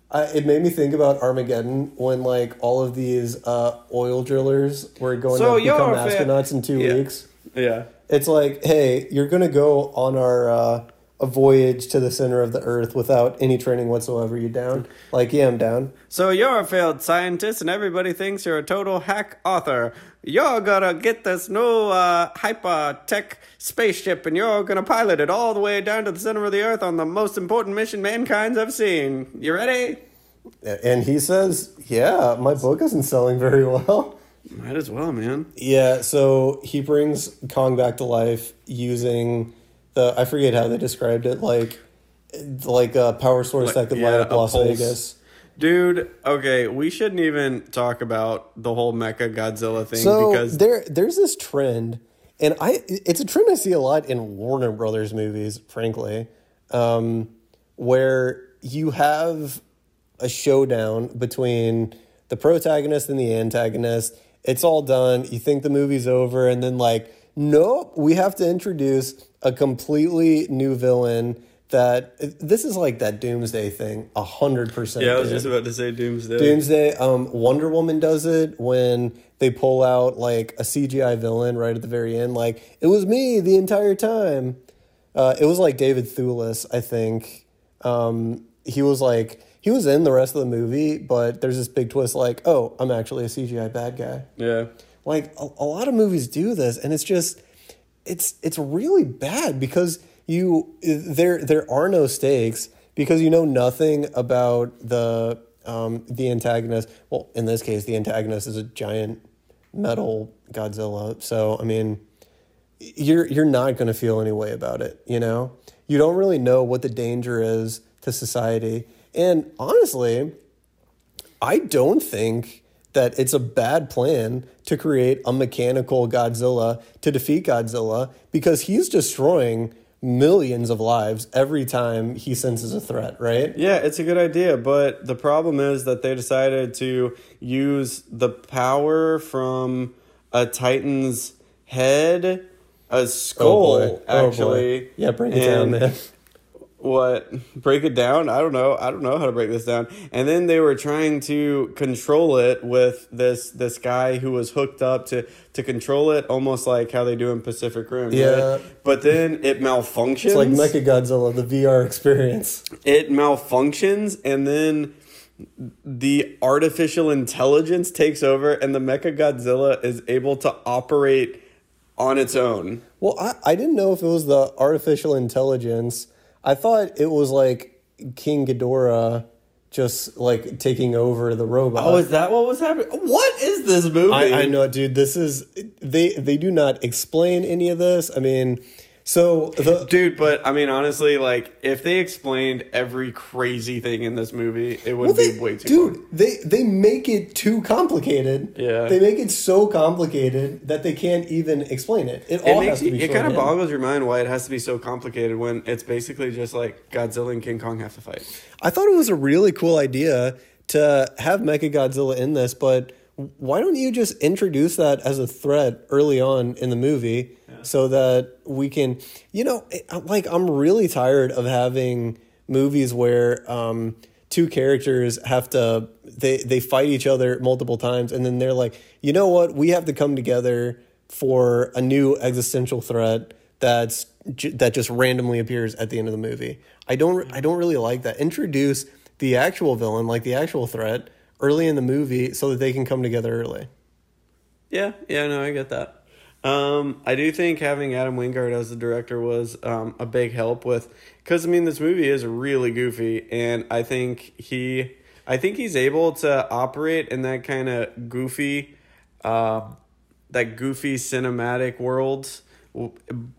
Speaker 3: I, it made me think about Armageddon when like all of these uh, oil drillers were going
Speaker 4: So
Speaker 3: to become astronauts in two
Speaker 4: Yeah.
Speaker 3: weeks.
Speaker 4: yeah.
Speaker 3: It's like, hey, you're gonna go on our uh, a voyage to the center of the Earth without any training whatsoever. You down? Like, yeah, I'm down.
Speaker 4: So you're a failed scientist, and everybody thinks you're a total hack author. You're gonna get this new uh, hyper tech spaceship, and you're gonna pilot it all the way down to the center of the Earth on the most important mission mankind's ever seen. You ready?
Speaker 3: And he says, yeah, my book isn't selling very well. *laughs*
Speaker 4: Might as well, man.
Speaker 3: Yeah, so he brings Kong back to life using the I forget how they described it, like like a power source that could light up Las
Speaker 4: pulse.
Speaker 3: Vegas.
Speaker 4: Dude, okay, we shouldn't even talk about the whole Mecha Godzilla thing
Speaker 3: So
Speaker 4: because
Speaker 3: there there's this trend, and I it's a trend I see a lot in Warner Brothers movies, frankly, um, where you have a showdown between the protagonist and the antagonist. It's all done. You think the movie's over, and then like, nope, we have to introduce a completely new villain. That this is like that Doomsday thing, a hundred percent.
Speaker 4: yeah, I was
Speaker 3: dude.
Speaker 4: just about to say Doomsday.
Speaker 3: Doomsday. Um, Wonder Woman does it when they pull out like a CGI villain right at the very end. Like it was me the entire time. Uh, it was like David Thewlis, I think. Um, he was like he was in the rest of the movie, but there's this big twist. Like, oh, I'm actually a CGI bad guy.
Speaker 4: yeah.
Speaker 3: Like a, a lot of movies do this, and it's just it's it's really bad because you there there are no stakes because you know nothing about the um, the antagonist. Well, in this case, the antagonist is a giant metal Godzilla. So I mean, you're you're not going to feel any way about it. You know, you don't really know what the danger is to society, and honestly, I don't think that it's a bad plan to create a mechanical Godzilla to defeat Godzilla because he's destroying millions of lives every time he senses a threat, right?
Speaker 4: Yeah, it's a good idea, but the problem is that they decided to use the power from a Titan's head, a skull,
Speaker 3: Oh. Oh,
Speaker 4: actually.
Speaker 3: Yeah, bring it down, man.
Speaker 4: What? Break it down? I don't know. I don't know how to break this down. And then they were trying to control it with this this guy who was hooked up to to control it, almost like how they do in Pacific Rim.
Speaker 3: Yeah.
Speaker 4: Right? But then it malfunctions
Speaker 3: It's like Mecha Godzilla, the VR experience.
Speaker 4: it malfunctions and then the artificial intelligence takes over and the mecha godzilla is able to operate on its own
Speaker 3: Well, I, I didn't know if it was the artificial intelligence. I thought it was like King Ghidorah just like taking over the robot.
Speaker 4: oh is that what was happening what is this movie
Speaker 3: I, I know, dude. This is they they do not explain any of this. I mean, so the
Speaker 4: dude but i mean honestly like if they explained every crazy thing in this movie it would
Speaker 3: well, they,
Speaker 4: be way too
Speaker 3: dude,
Speaker 4: long.
Speaker 3: they they make it too complicated.
Speaker 4: Yeah.
Speaker 3: they make it so complicated that they can't even explain it. It,
Speaker 4: it
Speaker 3: all
Speaker 4: makes
Speaker 3: has to be
Speaker 4: it kind of boggles your mind why it has to be so complicated when it's basically just like godzilla and king kong have to fight
Speaker 3: I thought it was a really cool idea to have Mecha Godzilla in this, but why don't you just introduce that as a threat early on in the movie so that we can, you know, like I'm really tired of having movies where um, two characters have to they they fight each other multiple times and then they're like, you know what, we have to come together for a new existential threat that's that just randomly appears at the end of the movie. I don't I don't really like that. Introduce the actual villain, like the actual threat, early in the movie so that they can come together early.
Speaker 4: Yeah, yeah, no, I get that. Um, I do think having Adam Wingard as the director was um, a big help with because I mean this movie is really goofy, and I think he, I think he's able to operate in that kind of goofy, uh, that goofy cinematic world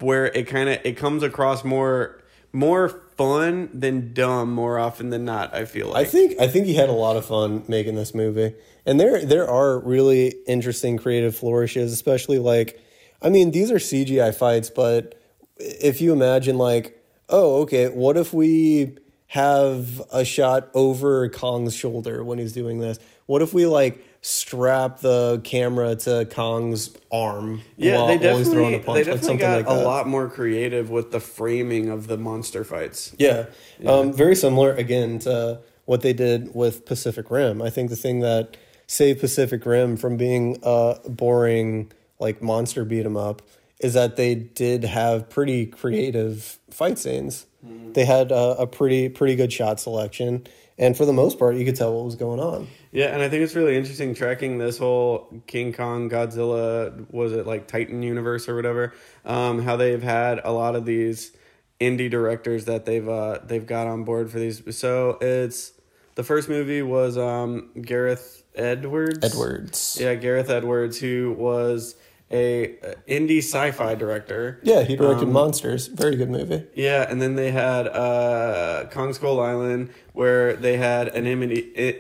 Speaker 4: where it kind of it comes across more more fun than dumb more often than not. I feel like I
Speaker 3: think I think he had a lot of fun making this movie, and there there are really interesting creative flourishes, especially like, I mean, these are CGI fights, but if you imagine like, oh, okay, what if we have a shot over Kong's shoulder when he's doing this? What if we like strap the camera to Kong's arm?
Speaker 4: Yeah,
Speaker 3: while,
Speaker 4: they
Speaker 3: while he's throwing
Speaker 4: definitely
Speaker 3: a punch,
Speaker 4: they
Speaker 3: like
Speaker 4: definitely
Speaker 3: something
Speaker 4: got
Speaker 3: like
Speaker 4: a lot more creative with the framing of the monster fights.
Speaker 3: Yeah. Um, very similar again to what they did with Pacific Rim. I think the thing that saved Pacific Rim from being a boring like monster beat 'em up is that they did have pretty creative fight scenes. They had a, a pretty pretty good shot selection, and for the most part, you could tell what was going on.
Speaker 4: Yeah, and I think it's really interesting tracking this whole King Kong Godzilla was it like Titan universe or whatever. Um, how they've had a lot of these indie directors that they've uh, they've got on board for these. So it's the first movie was um, Gareth Edwards.
Speaker 3: Edwards.
Speaker 4: Yeah, Gareth Edwards, who was a uh, indie sci-fi director.
Speaker 3: Yeah, he directed
Speaker 4: Um,
Speaker 3: Monsters. Very good movie.
Speaker 4: Yeah, and then they had uh, Kong Skull Island, where they had an indie,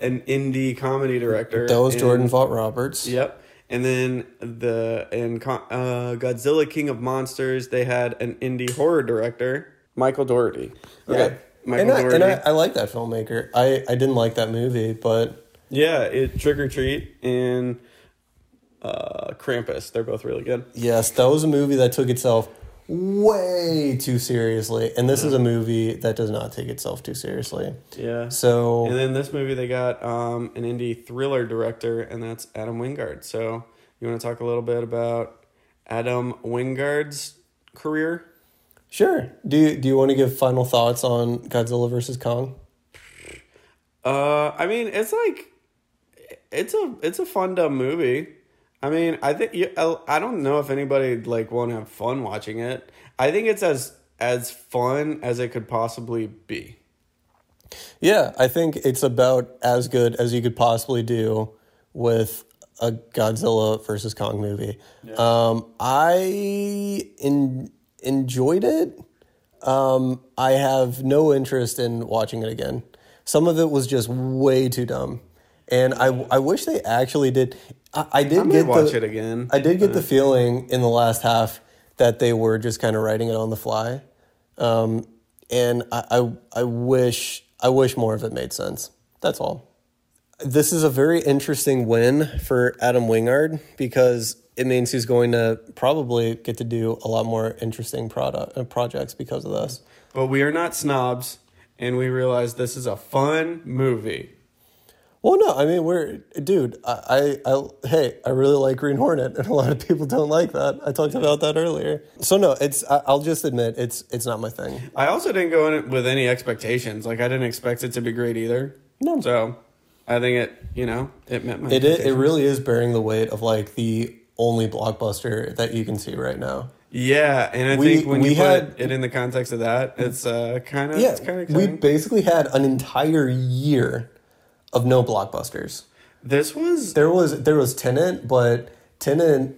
Speaker 4: an indie comedy director.
Speaker 3: That was
Speaker 4: and-
Speaker 3: Jordan Vogt-Roberts.
Speaker 4: Yep, and then the in Con- uh, Godzilla King of Monsters, they had an indie horror director, Michael Dougherty. Okay, Michael
Speaker 3: and I,
Speaker 4: Dougherty.
Speaker 3: and I, I like that filmmaker. I, I didn't like that movie, but
Speaker 4: yeah, it Trick or Treat and uh, Krampus. They're both really good.
Speaker 3: Yes, that was a movie that took itself way too seriously, and this is a movie that does not take itself too seriously.
Speaker 4: Yeah.
Speaker 3: So.
Speaker 4: And then this movie, they got um, an indie thriller director, and that's Adam Wingard. So you want to talk a little bit about Adam Wingard's career?
Speaker 3: sure. Do you, do you want to give final thoughts on Godzilla versus Kong?
Speaker 4: Uh, I mean, it's like it's a it's a fun dumb movie. I mean, I think you, I don't know if anybody like won't have fun watching it. I think it's as as fun as it could possibly be.
Speaker 3: Yeah, I think it's about as good as you could possibly do with a Godzilla versus Kong movie. Um, I in, enjoyed it. Um, I have no interest in watching it again. Some of it was just way too dumb, and I I wish they actually did. I, I did
Speaker 4: I
Speaker 3: get
Speaker 4: watch
Speaker 3: the,
Speaker 4: it again.
Speaker 3: I did get the feeling in the last half that they were just kind of writing it on the fly, um, and I, I I wish I wish more of it made sense. That's all. This is a very interesting win for Adam Wingard because it means he's going to probably get to do a lot more interesting product uh, projects because of this.
Speaker 4: But we are not snobs, and we realize this is a fun movie.
Speaker 3: Well, no, I mean we're dude. I, I, I hey, I really like Green Hornet, and a lot of people don't like that. I talked about that earlier. So no, it's I, I'll just admit it's it's not my thing.
Speaker 4: I also didn't go in it with any expectations. Like I didn't expect it to be great either.
Speaker 3: No.
Speaker 4: So I think it, you know, it met my.
Speaker 3: It it, it really is bearing the weight of like the only blockbuster that you can see right now.
Speaker 4: Yeah, and I
Speaker 3: We-
Speaker 4: think when
Speaker 3: we
Speaker 4: you put
Speaker 3: had-
Speaker 4: it in the context of that, it's uh kind of
Speaker 3: Yeah,
Speaker 4: it's kind of
Speaker 3: we basically had an entire year of no blockbusters.
Speaker 4: this was
Speaker 3: There was there was Tenet, but Tenet,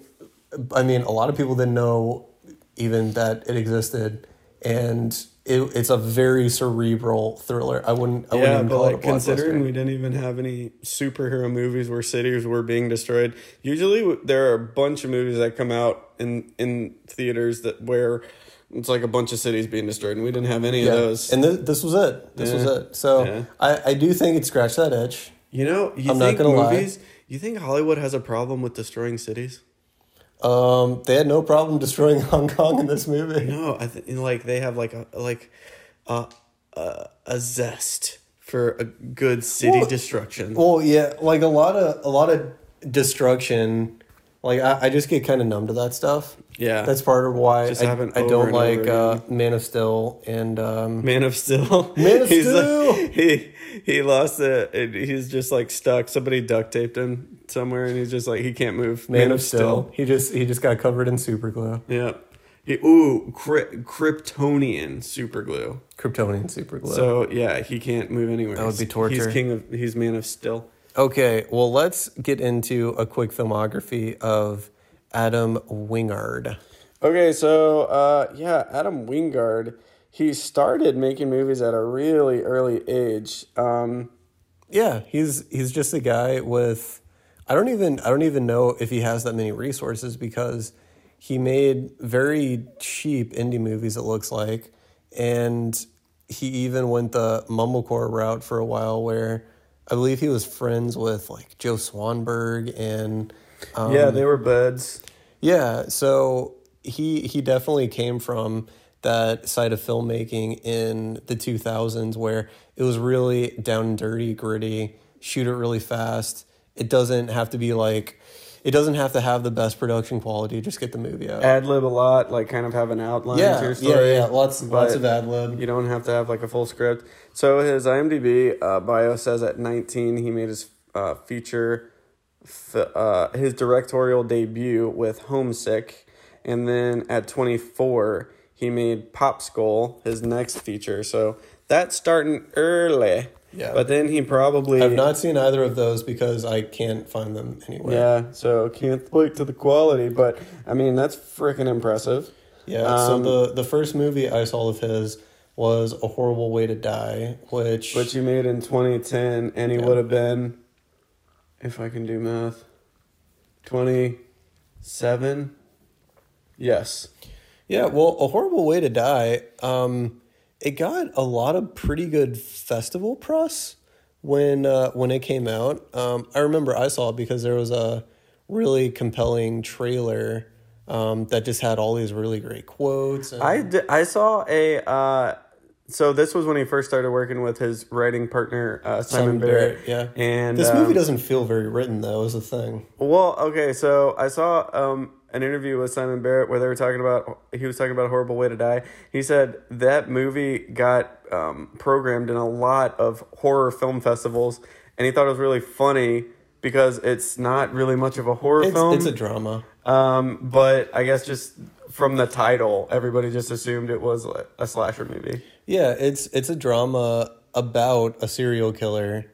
Speaker 3: I mean, a lot of people didn't know even that it existed, and it, it's a very cerebral thriller. I wouldn't. I wouldn't
Speaker 4: yeah,
Speaker 3: even
Speaker 4: but
Speaker 3: call
Speaker 4: like
Speaker 3: it a
Speaker 4: considering we didn't even have any superhero movies where cities were being destroyed. Usually, there are a bunch of movies that come out in in theaters that where it's like a bunch of cities being destroyed, and we didn't have any
Speaker 3: yeah,
Speaker 4: of those.
Speaker 3: and this, this was it. This was it. So
Speaker 4: Yeah.
Speaker 3: I, I do think it scratched that itch.
Speaker 4: you know, you
Speaker 3: I'm not
Speaker 4: think
Speaker 3: gonna lie.
Speaker 4: movies? You think Hollywood has a problem with destroying cities?
Speaker 3: Um, they had no problem destroying *laughs* Hong Kong in this movie.
Speaker 4: No, I think like they have like a like a a, a zest for a good city
Speaker 3: Well-
Speaker 4: destruction.
Speaker 3: Well, yeah, like a lot of a lot of destruction Like I, I just get kind of numb to that stuff.
Speaker 4: Yeah.
Speaker 3: That's part of why
Speaker 4: Just
Speaker 3: I, I
Speaker 4: over
Speaker 3: don't
Speaker 4: and over
Speaker 3: like uh. Man of Steel and um,
Speaker 4: Man of Steel.
Speaker 3: Man of *laughs*
Speaker 4: He's
Speaker 3: Steel!
Speaker 4: like- he he lost it. and He's just like stuck. Somebody duct taped him somewhere, and he's just like he can't move.
Speaker 3: Man, of Steel. He just he just got covered in super glue,
Speaker 4: Yeah. He, ooh, Kry- Kryptonian super glue.
Speaker 3: Kryptonian super glue.
Speaker 4: So yeah, he can't move anywhere.
Speaker 3: That would be torture.
Speaker 4: He's king of. He's man of Steel.
Speaker 3: Okay, well let's get into a quick filmography of Adam Wingard.
Speaker 4: Okay, so uh, yeah, Adam Wingard. He started making movies at a really early age. Um,
Speaker 3: Yeah, he's he's just a guy with I don't even I don't even know if he has that many resources because he made very cheap indie movies it looks like and he even went the mumblecore route for a while where I believe he was friends with like Joe Swanberg and um,
Speaker 4: yeah, they were buds.
Speaker 3: yeah, so he he definitely came from that side of filmmaking in the 2000s where it was really down and dirty, gritty, shoot it really fast. It doesn't have to be like it doesn't have to have the best production quality, just get the movie out.
Speaker 4: Ad lib a lot, like kind of have an outline to
Speaker 3: yeah,
Speaker 4: your
Speaker 3: yeah,
Speaker 4: story.
Speaker 3: yeah, lots lots of ad lib.
Speaker 4: You don't have to have like a full script. So his IMDb uh, bio says at 19 he made his uh, feature, f- uh, his directorial debut with Homesick, and then at 24 he made Pop Skull, his next feature. So that's starting early.
Speaker 3: Yeah.
Speaker 4: But then he probably
Speaker 3: I've not seen either of those because I can't find them anywhere.
Speaker 4: Yeah, so can't point to the quality, but I mean that's freaking impressive.
Speaker 3: Yeah.
Speaker 4: Um,
Speaker 3: so the the first movie I saw of his was A Horrible Way to Die, which
Speaker 4: Which he made in 2010, and he
Speaker 3: Yeah.
Speaker 4: would have been, if I can do math, 27? Yes.
Speaker 3: Yeah, well, A Horrible Way to Die, um, it got a lot of pretty good festival press when uh, when it came out. Um, I remember I saw it because there was a really compelling trailer um, that just had all these really great quotes. And,
Speaker 4: I, I saw a. Uh, so this was when he first started working with his writing partner uh, Simon, Barrett.
Speaker 3: yeah.
Speaker 4: and
Speaker 3: this
Speaker 4: um,
Speaker 3: movie doesn't feel very written though. Is the thing.
Speaker 4: Well, okay, so I saw um, an interview with Simon Barrett where they were talking about he was talking about a horrible way to die. He said that movie got um, programmed in a lot of horror film festivals, and he thought it was really funny because it's not really much of a horror
Speaker 3: It's
Speaker 4: film.
Speaker 3: it's a drama.
Speaker 4: um, but I guess just from the title, everybody just assumed it was a slasher movie.
Speaker 3: Yeah, it's it's a drama about a serial killer.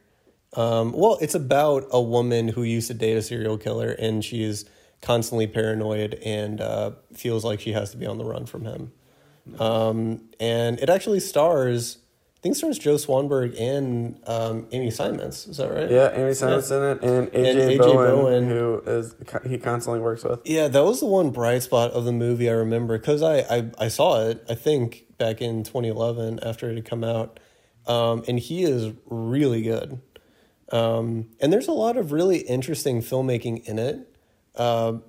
Speaker 3: Um, well, it's about a woman who used to date a serial killer, and she's constantly paranoid and uh, feels like she has to be on the run from him. Um, and it actually stars, I think, it stars Joe Swanberg and um, Amy Seimetz. Is that right?
Speaker 4: Yeah, Amy Seimetz in it, and AJ,
Speaker 3: AJ
Speaker 4: Bowen,
Speaker 3: Bowen.
Speaker 4: who is he constantly works with.
Speaker 3: Yeah, that was the one bright spot of the movie I remember because I, I, I saw it, I think, back in 2011 after it had come out. Um, and he is really good. Um, and there's a lot of really interesting filmmaking in it. Uh,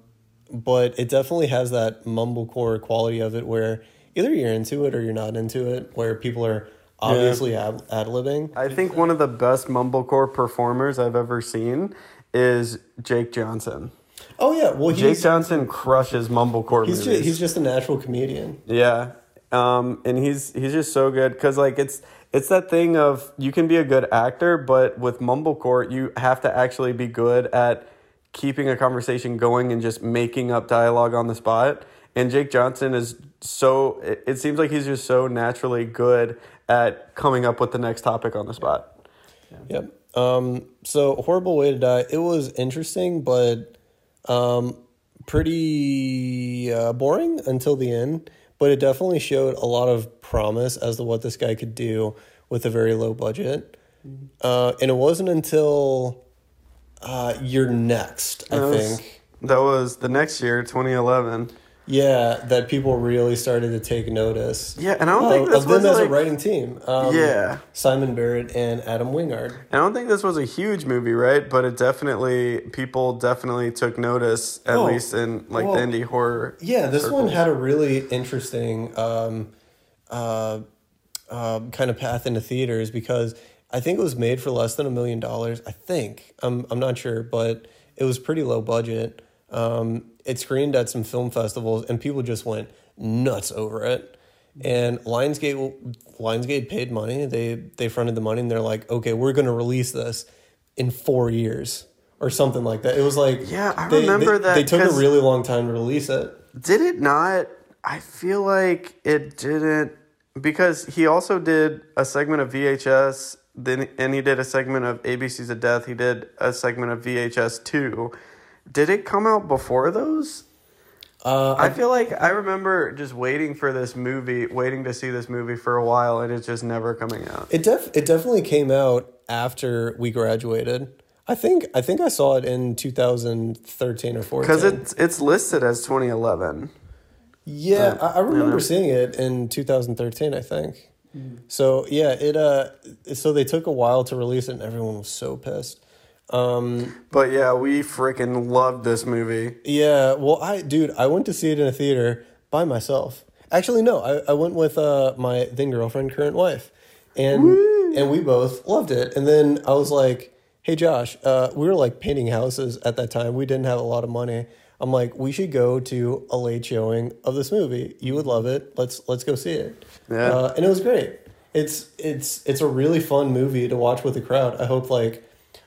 Speaker 3: but it definitely has that mumblecore quality of it where either you're into it or you're not into it, where people are obviously ad libbing.
Speaker 4: I think one of the best mumblecore performers I've ever seen is Jake Johnson.
Speaker 3: Oh, yeah. Well,
Speaker 4: Jake Johnson crushes mumblecore
Speaker 3: he's,
Speaker 4: movies.
Speaker 3: just, he's just a natural comedian.
Speaker 4: yeah, um, and he's he's just so good because like it's it's that thing of you can be a good actor, but with mumblecore you have to actually be good at keeping a conversation going and just making up dialogue on the spot. And Jake Johnson is so it, it seems like he's just so naturally good at coming up with the next topic on the spot.
Speaker 3: Yep. Um, so horrible way to die. It was interesting, but um, pretty uh, boring until the end. But it definitely showed a lot of promise as to what this guy could do with a very low budget. Uh, and it wasn't until uh, You're Next, I
Speaker 4: That was-
Speaker 3: think.
Speaker 4: That was the next year, 2011.
Speaker 3: Yeah, that people really started to take notice.
Speaker 4: Yeah, and I don't think this
Speaker 3: of them
Speaker 4: was
Speaker 3: as a writing team. Um,
Speaker 4: Yeah.
Speaker 3: Simon Barrett and Adam Wingard.
Speaker 4: And I don't think this was a huge movie, right? But it definitely people definitely took notice, at
Speaker 3: Oh,
Speaker 4: least in like
Speaker 3: well,
Speaker 4: the indie horror.
Speaker 3: Yeah, this one had a really interesting um, uh, uh, kind of path into theaters because I think it was made for less than a million dollars. I think I'm I'm not sure, but it was pretty low budget. Um, it screened at some film festivals, and people just went nuts over it. And Lionsgate, Lionsgate paid money. They they fronted the money, and they're like, okay, we're going to release this in four years or something like that. It was like,
Speaker 4: Yeah, I
Speaker 3: they-
Speaker 4: remember
Speaker 3: they,
Speaker 4: that
Speaker 3: They took a really long time to release it.
Speaker 4: Did it not? I feel like it didn't because he also did a segment of VHS, then and he did a segment of ABCs of Death. He did a segment of VHS two. Did it come out before those?
Speaker 3: Uh,
Speaker 4: I feel like I remember just waiting for this movie, waiting to see this movie for a while, and it's just never coming out.
Speaker 3: It def it definitely came out after we graduated. I think I think I saw it in 2013 or 14.
Speaker 4: Because it's it's listed as 2011.
Speaker 3: yeah, I, I remember seeing it in 2013. I think. So yeah, it uh, so they took a while to release it, and everyone was so pissed. Um,
Speaker 4: But yeah, we freaking loved this movie.
Speaker 3: yeah, well, I dude, I went to see it in a theater by myself. Actually, no, I, I went with uh my then girlfriend, current wife, and and we both loved it. And then I was like, "Hey, Josh, uh, we were like painting houses at that time. We didn't have a lot of money. I'm like, we should go to a late showing of this movie. You would love it. Let's let's go see it.
Speaker 4: Yeah.
Speaker 3: Uh, and it was great. It's it's it's a really fun movie to watch with the crowd. I hope like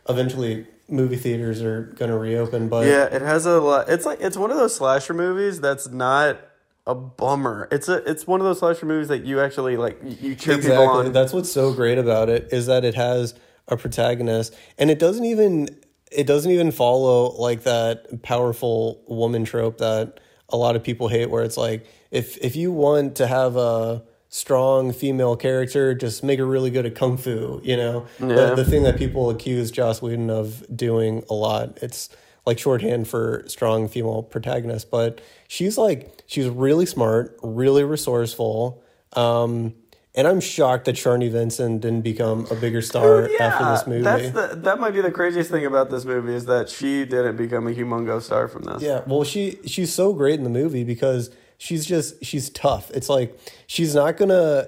Speaker 3: eventually movie theaters are gonna reopen. But
Speaker 4: Yeah, it has a lot. It's like it's one of those slasher movies that's not a bummer. It's a it's one of those slasher movies that you actually like. You cheer people
Speaker 3: exactly.
Speaker 4: on.
Speaker 3: That's what's so great about it is that it has a protagonist, and it doesn't even it doesn't even follow like that powerful woman trope that a lot of people hate, where it's like if if you want to have a strong female character, just make her really good at kung fu. You know,
Speaker 4: Yeah.
Speaker 3: the, the thing that people accuse Joss Whedon of doing a lot. It's like shorthand for strong female protagonist, but she's like she's really smart, really resourceful. Um, and I'm shocked that Sharni Vinson didn't become a bigger oh, star after this movie.
Speaker 4: That's the, that might be the craziest thing about this movie is that she didn't become a humongous star from this.
Speaker 3: Yeah, well, she she's so great in the movie because she's just she's tough. It's like she's not gonna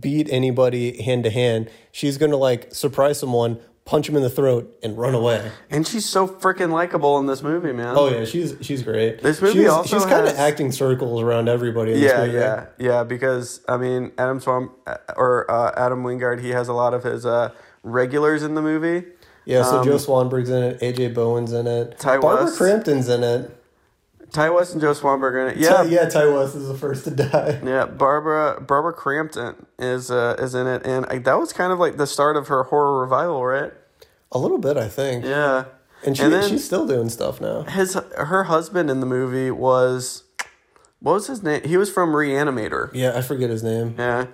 Speaker 3: beat anybody hand to hand. She's gonna like surprise someone, punch him in the throat, and run away.
Speaker 4: And she's so freaking likable in this movie, man.
Speaker 3: Oh yeah, she's she's great.
Speaker 4: This movie
Speaker 3: she's,
Speaker 4: also
Speaker 3: she's kind of acting circles around everybody. In this
Speaker 4: Yeah,
Speaker 3: movie.
Speaker 4: yeah, yeah. Because I mean, Adam Swamp or uh, Adam Wingard, he has a lot of his uh, regulars in the movie.
Speaker 3: yeah. So
Speaker 4: Um,
Speaker 3: Joe Swanberg's in it. AJ Bowen's in it.
Speaker 4: Ty
Speaker 3: Barbara
Speaker 4: West.
Speaker 3: Crampton's in it.
Speaker 4: Ti West and Joe Swanberg are in it.
Speaker 3: Yeah,
Speaker 4: Yeah,
Speaker 3: yeah. Ti West is the first to die.
Speaker 4: Yeah, Barbara Barbara Crampton is uh, is in it, and like, that was kind of like the start of her horror revival, right?
Speaker 3: A little bit, I think.
Speaker 4: Yeah,
Speaker 3: And, she,
Speaker 4: then
Speaker 3: she's still doing stuff now.
Speaker 4: his her husband in the movie was what was his name? He was from Reanimator.
Speaker 3: Yeah, I forget his name.
Speaker 4: Yeah,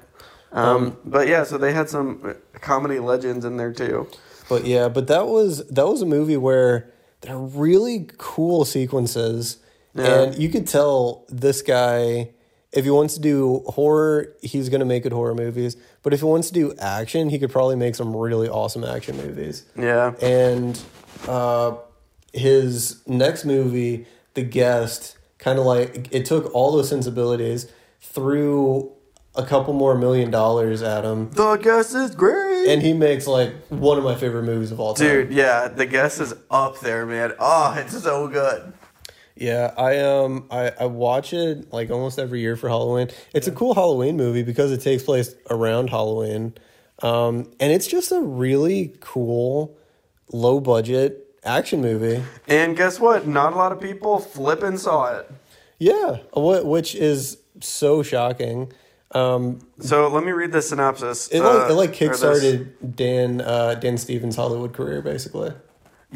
Speaker 4: um, but yeah, so they had some comedy legends in there too.
Speaker 3: But yeah, but that was that was a movie where there are really cool sequences,
Speaker 4: Yeah.
Speaker 3: and you could tell this guy. If he wants to do horror, he's gonna make good horror movies. But if he wants to do action, he could probably make some really awesome action movies.
Speaker 4: Yeah,
Speaker 3: And uh, his next movie, The Guest, kind of like it took all those sensibilities, threw a couple more million dollars at him,
Speaker 4: the guest is great.
Speaker 3: and he makes like one of my favorite movies of all time.
Speaker 4: Dude, yeah, the guest is up there, man. Oh, it's so good.
Speaker 3: Yeah, I um I, I watch it like almost every year for Halloween. It's a cool Halloween movie because it takes place around Halloween. Um and it's just a really cool low budget action movie.
Speaker 4: And guess what? Not a lot of people flipping saw it.
Speaker 3: Yeah, wh- which is so shocking. Um
Speaker 4: So let me read the synopsis.
Speaker 3: it like
Speaker 4: uh,
Speaker 3: it like kickstarted Dan uh Dan Stevens Hollywood career basically.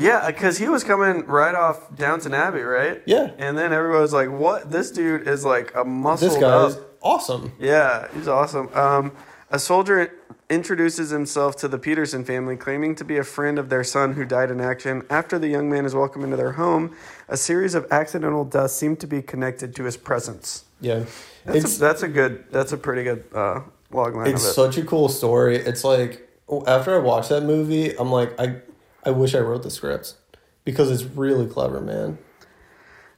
Speaker 4: Yeah, because he was coming right off Downton Abbey, right?
Speaker 3: Yeah.
Speaker 4: And then everyone was like, "What? This dude is like a muscle."
Speaker 3: This guy is awesome.
Speaker 4: Yeah, he's awesome. Um, a soldier introduces himself to the Peterson family, claiming to be a friend of their son who died in action. After the young man is welcomed into their home, a series of accidental deaths seem to be connected to his presence.
Speaker 3: Yeah.
Speaker 4: That's, a, that's a good. That's a pretty good uh, log line
Speaker 3: It's
Speaker 4: of it.
Speaker 3: such a cool story. It's like after I watched that movie, I'm like, I I wish I wrote the script because it's really clever, man.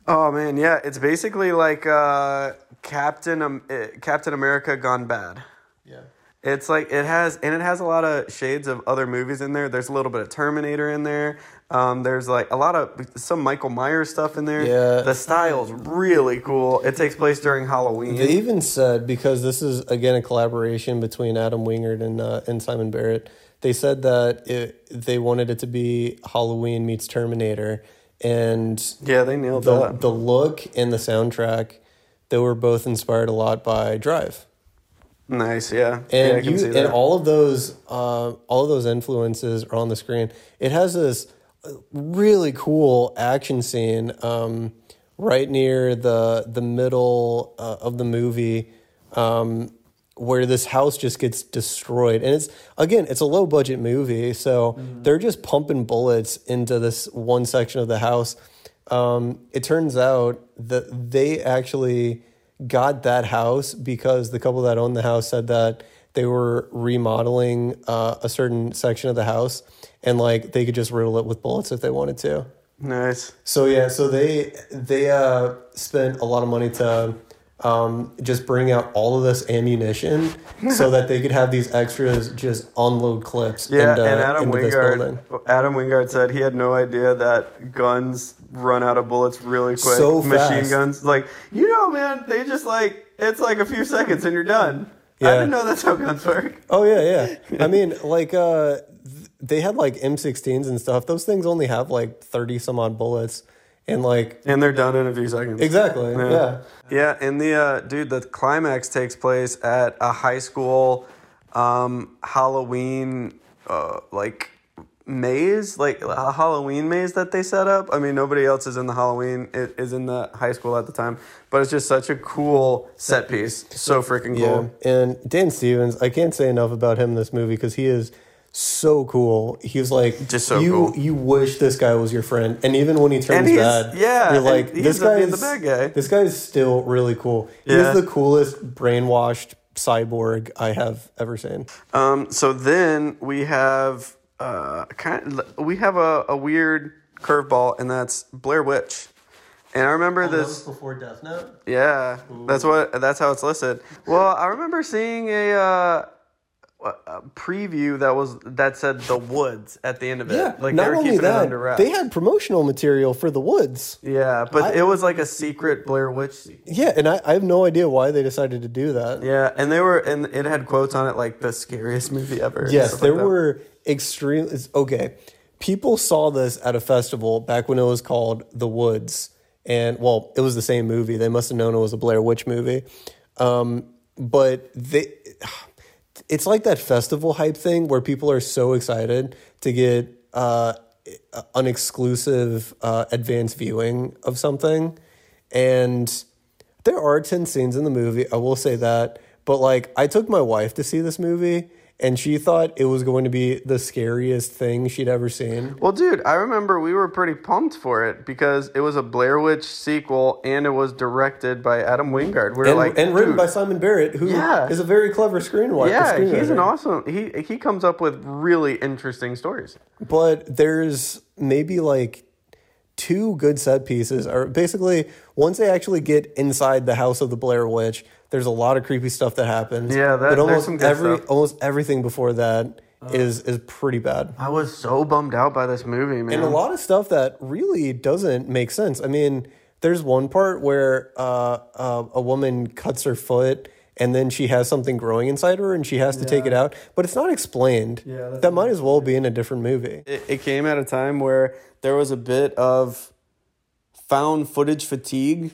Speaker 4: Oh man, yeah, it's basically like uh, Captain um, Captain America gone bad.
Speaker 3: Yeah.
Speaker 4: It's like it has, and it has a lot of shades of other movies in there. There's a little bit of Terminator in there. Um, there's like a lot of some Michael Myers stuff in there.
Speaker 3: Yeah.
Speaker 4: the style's really cool. It takes place during Halloween.
Speaker 3: They even said because this is again a collaboration between Adam Wingard and uh, and Simon Barrett. They said that it, they wanted it to be Halloween meets Terminator, and
Speaker 4: yeah, they nailed
Speaker 3: the
Speaker 4: that.
Speaker 3: the look and the soundtrack they were both inspired a lot by Drive.
Speaker 4: Nice, yeah.
Speaker 3: And
Speaker 4: yeah,
Speaker 3: you and all of those uh, all of those influences are on the screen. It has this really cool action scene um, right near the the middle uh, of the movie um, where this house just gets destroyed. And it's again, it's a low budget movie, so they're just pumping bullets into this one section of the house. Um, it turns out that they actually got that house because the couple that owned the house said that they were remodeling uh, a certain section of the house and like they could just riddle it with bullets if they wanted to.
Speaker 4: nice.
Speaker 3: So yeah, so they they uh, spent a lot of money to um, just bring out all of this ammunition so that they could have these extras just unload clips.
Speaker 4: Yeah,
Speaker 3: into,
Speaker 4: and Adam Wingard. Adam Wingard said he had no idea that guns run out of bullets really quick.
Speaker 3: So
Speaker 4: Machine
Speaker 3: fast.
Speaker 4: guns, like you know, man, they just like it's like a few seconds and you're done. I didn't know that's how guns work.
Speaker 3: Oh yeah, yeah. I *laughs* mean, like uh, they had like M16s and stuff. Those things only have like thirty some odd bullets, and like
Speaker 4: And they're done in a few seconds.
Speaker 3: exactly, yeah.
Speaker 4: Yeah, and the uh, dude, the climax takes place at a high school um, Halloween uh, like maze, like a Halloween maze that they set up. I mean, nobody else is in the Halloween. It is in the high school at the time, but it's just such a cool set piece. So freaking cool Yeah,
Speaker 3: and Dan Stevens, I can't say enough about him in this movie because he is so cool. He was like,
Speaker 4: Just so
Speaker 3: you,
Speaker 4: cool.
Speaker 3: You wish this guy was your friend, and even when he turns bad,
Speaker 4: yeah,
Speaker 3: you're like, this guy is
Speaker 4: the bad guy.
Speaker 3: This guy is still really cool.
Speaker 4: Yeah.
Speaker 3: He's the coolest brainwashed cyborg I have ever seen.
Speaker 4: Um, so then we have uh, kind of, we have a, a weird curveball, and that's Blair Witch. And I remember this.
Speaker 3: before Death Note.
Speaker 4: Yeah, that's what. That's how it's listed. Well, I remember seeing a, uh, a preview that was that said the woods at the end of it.
Speaker 3: Yeah,
Speaker 4: like
Speaker 3: not
Speaker 4: they were
Speaker 3: only
Speaker 4: keeping it
Speaker 3: that,
Speaker 4: under wraps.
Speaker 3: they had promotional material for the woods.
Speaker 4: yeah, but it was like a secret Blair Witch.
Speaker 3: Yeah, and I, I have no idea why they decided to do that.
Speaker 4: Yeah, and they were and it had quotes on it like the scariest movie ever.
Speaker 3: Yes, there
Speaker 4: like
Speaker 3: were extreme. Okay, people saw this at a festival back when it was called The Woods, and well, it was the same movie. They must have known it was a Blair Witch movie, um, but they. It's like that festival hype thing where people are so excited to get uh, an exclusive uh, advanced viewing of something, and there are 10 scenes in the movie, I will say that. But like, I took my wife to see this movie, and she thought it was going to be the scariest thing she'd ever seen.
Speaker 4: Well, dude, I remember we were pretty pumped for it because it was a Blair Witch sequel and it was directed by Adam Wingard. We were
Speaker 3: And,
Speaker 4: like,
Speaker 3: and written by Simon Barrett, who is
Speaker 4: Yeah.
Speaker 3: is a very clever screenwriter.
Speaker 4: Yeah, he's an awesome. He he comes up with really interesting stories.
Speaker 3: But there's maybe like two good set pieces. are basically, once they actually get inside the house of the Blair Witch, there's a lot of creepy stuff that happens.
Speaker 4: Yeah, that-
Speaker 3: but almost
Speaker 4: some good
Speaker 3: every
Speaker 4: stuff.
Speaker 3: almost everything before that is is pretty bad.
Speaker 4: I was so bummed out by this movie, man.
Speaker 3: and a lot of stuff that really doesn't make sense. I mean, there's one part where uh, uh, a woman cuts her foot and then she has something growing inside her and she has to take it out, but it's not explained.
Speaker 4: Yeah, that's
Speaker 3: that might as well be in a different movie.
Speaker 4: it, it came at a time where there was a bit of found footage fatigue,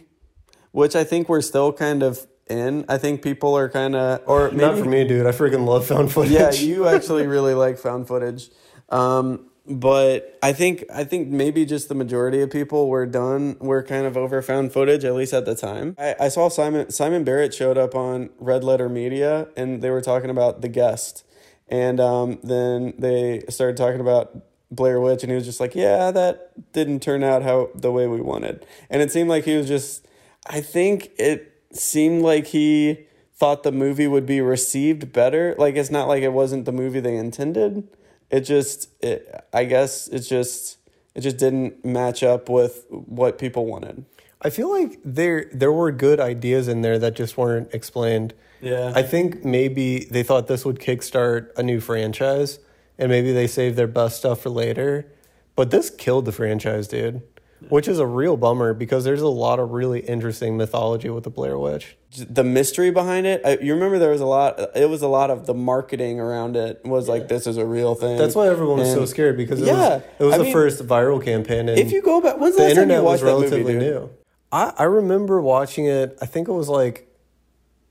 Speaker 4: which I think we're still kind of in. I think people are kind of, or maybe
Speaker 3: Not for me, dude. I freaking love found footage.
Speaker 4: yeah, *laughs* you actually really like found footage. Um, but I think I think maybe just the majority of people were done were kind of over found footage at least at the time. I, I saw Simon Simon Barrett showed up on Red Letter Media and they were talking about the guest, and um, then they started talking about Blair Witch and he was just like, yeah, that didn't turn out how the way we wanted, and it seemed like he was just. I think it seemed like he thought the movie would be received better. Like it's not like it wasn't the movie they intended. It just, it, I guess, it just, it just didn't match up with what people wanted.
Speaker 3: I feel like there there were good ideas in there that just weren't explained.
Speaker 4: Yeah.
Speaker 3: I think maybe they thought this would kickstart a new franchise, and maybe they saved their best stuff for later. But this killed the franchise, dude. Which is a real bummer because there's a lot of really interesting mythology with the Blair Witch.
Speaker 4: the mystery behind it. I, you remember there was a lot. It was a lot of the marketing around it was like this is a real thing.
Speaker 3: That's why everyone was so scared because it
Speaker 4: Yeah,
Speaker 3: was it was
Speaker 4: I
Speaker 3: the
Speaker 4: mean,
Speaker 3: first viral campaign. And
Speaker 4: If you go back, when's the,
Speaker 3: the
Speaker 4: last time you
Speaker 3: internet was
Speaker 4: movie,
Speaker 3: relatively
Speaker 4: dude?
Speaker 3: new. I, I remember watching it. I think it was like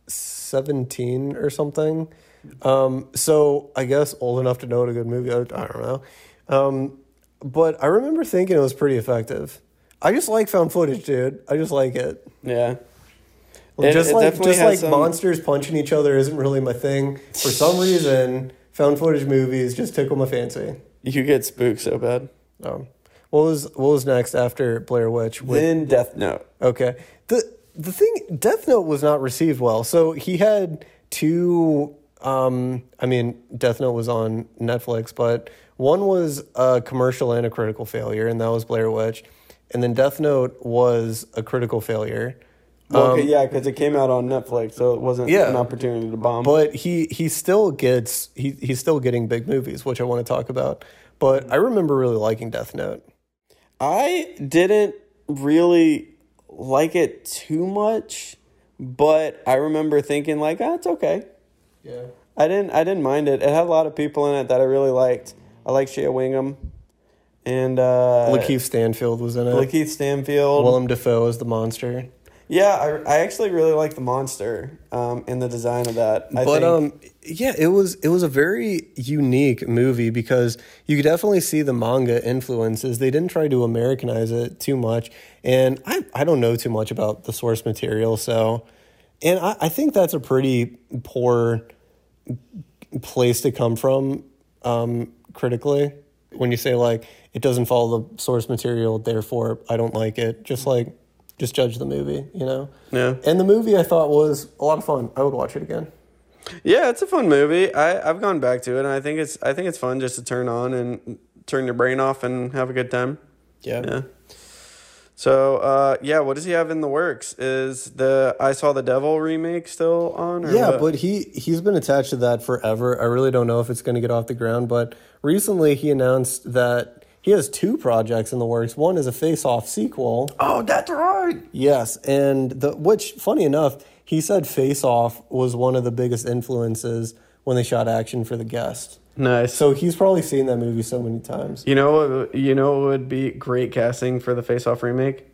Speaker 3: seventeen or something. Um, so I guess old enough to know what a good movie. I, I don't know, um, but I remember thinking it was pretty effective. I just like found footage, dude. I just like it.
Speaker 4: Yeah. It-
Speaker 3: just
Speaker 4: it
Speaker 3: like just like
Speaker 4: some-
Speaker 3: monsters punching each other isn't really my thing. For some *laughs* reason, found footage movies just tickle my fancy.
Speaker 4: You get spooked so bad.
Speaker 3: Um, what was what was next after Blair Witch? With-
Speaker 4: Then Death Note.
Speaker 3: Okay. The the thing Death Note was not received well. So he had two um I mean Death Note was on Netflix, but one was a commercial and a critical failure and that was Blair Witch. And then Death Note was a critical failure.
Speaker 4: Okay, yeah, because it came out on Netflix, so it wasn't
Speaker 3: Um, Yeah.
Speaker 4: an opportunity to bomb.
Speaker 3: But he he still gets he he's still getting big movies, which I want to talk about. But I remember really liking Death Note.
Speaker 4: I didn't really like it too much, but I remember thinking like, ah, it's okay.
Speaker 3: Yeah.
Speaker 4: I didn't I didn't mind it. It had a lot of people in it that I really liked. I like Shea Whigham and uh
Speaker 3: Lakeith Stanfield was in it.
Speaker 4: Lakeith Stanfield.
Speaker 3: Willem Dafoe is the monster.
Speaker 4: yeah, I, I actually really like the monster um, and the design of that. I
Speaker 3: but
Speaker 4: think,
Speaker 3: um yeah it was it was a very unique movie because you could definitely see the manga influences they didn't try to americanize it too much and i i don't know too much about the source material so and i, I think that's a pretty poor place to come from um critically when you say like it doesn't follow the source material therefore i don't like it just like just judge the movie you know
Speaker 4: Yeah.
Speaker 3: and the movie i thought was a lot of fun i would watch it again
Speaker 4: Yeah, it's a fun movie. I I've gone back to it, and I think it's I think it's fun just to turn on and turn your brain off and have a good time.
Speaker 3: Yeah.
Speaker 4: Yeah. So uh, yeah, what does he have in the works? Is the I Saw the Devil remake still on? Or
Speaker 3: Yeah,
Speaker 4: what?
Speaker 3: but he he's been attached to that forever. I really don't know if it's going to get off the ground, but recently he announced that he has two projects in the works. One is a Face Off sequel.
Speaker 4: oh, that's right.
Speaker 3: Yes, and the which funny enough, he said Face Off was one of the biggest influences when they shot action for the guest.
Speaker 4: Nice.
Speaker 3: So he's probably seen that movie so many times.
Speaker 4: you know what? You know what would be great casting for the Face Off remake?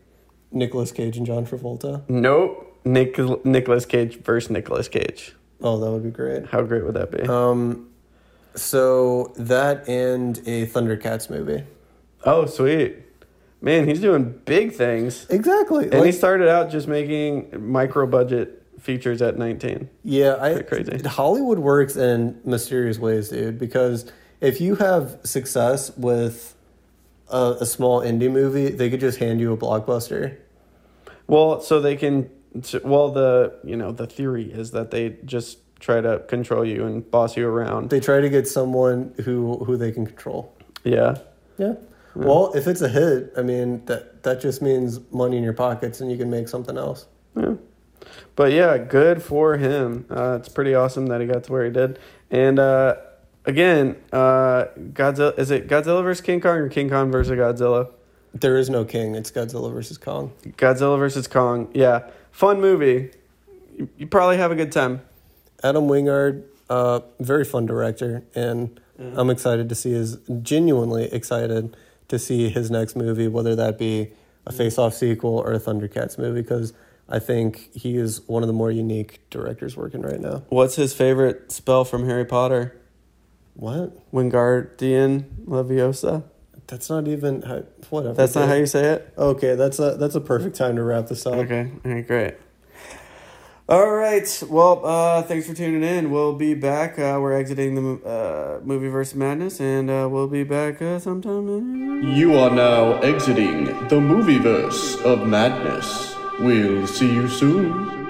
Speaker 3: Nicolas Cage and John Travolta.
Speaker 4: Nope. Nick Nicolas Cage versus Nicolas Cage.
Speaker 3: Oh, that would be great.
Speaker 4: How great would that be?
Speaker 3: Um, so that and a Thundercats movie.
Speaker 4: oh, sweet. Man, he's doing big things.
Speaker 3: Exactly.
Speaker 4: And
Speaker 3: Like-
Speaker 4: he started out just making micro budget features at 19.
Speaker 3: Yeah, I
Speaker 4: crazy.
Speaker 3: Hollywood works in mysterious ways, dude. Because if you have success with a, a small indie movie, they could just hand you a blockbuster.
Speaker 4: Well, so they can. Well, the you know the theory is that they just try to control you and boss you around.
Speaker 3: They try to get someone who who they can control.
Speaker 4: Yeah,
Speaker 3: Yeah. Well, if it's a hit, I mean that that just means money in your pockets, and you can make something else.
Speaker 4: But yeah, good for him. Uh, it's pretty awesome that he got to where he did. And uh, again, uh, Godzilla is it Godzilla versus King Kong or King Kong versus Godzilla?
Speaker 3: There is no king. It's Godzilla versus Kong.
Speaker 4: Godzilla versus Kong. Yeah, fun movie. You, you probably have a good time.
Speaker 3: Adam Wingard, uh, very fun director, and I'm excited to see his genuinely excited to see his next movie, whether that be a Face Off sequel or a Thundercats movie, because I think he is one of the more unique directors working right now.
Speaker 4: What's his favorite spell from Harry Potter?
Speaker 3: What?
Speaker 4: Wingardium Leviosa.
Speaker 3: That's not even how, whatever.
Speaker 4: That's not how you say it.
Speaker 3: Okay, that's a that's a perfect time to wrap this up.
Speaker 4: Okay. All right. Great. All right. Well, uh, thanks for tuning in. We'll be back. Uh, we're exiting the uh, movie versus madness, and uh, we'll be back uh, sometime. In-
Speaker 1: You are now exiting the movieverse of madness. We'll see you soon.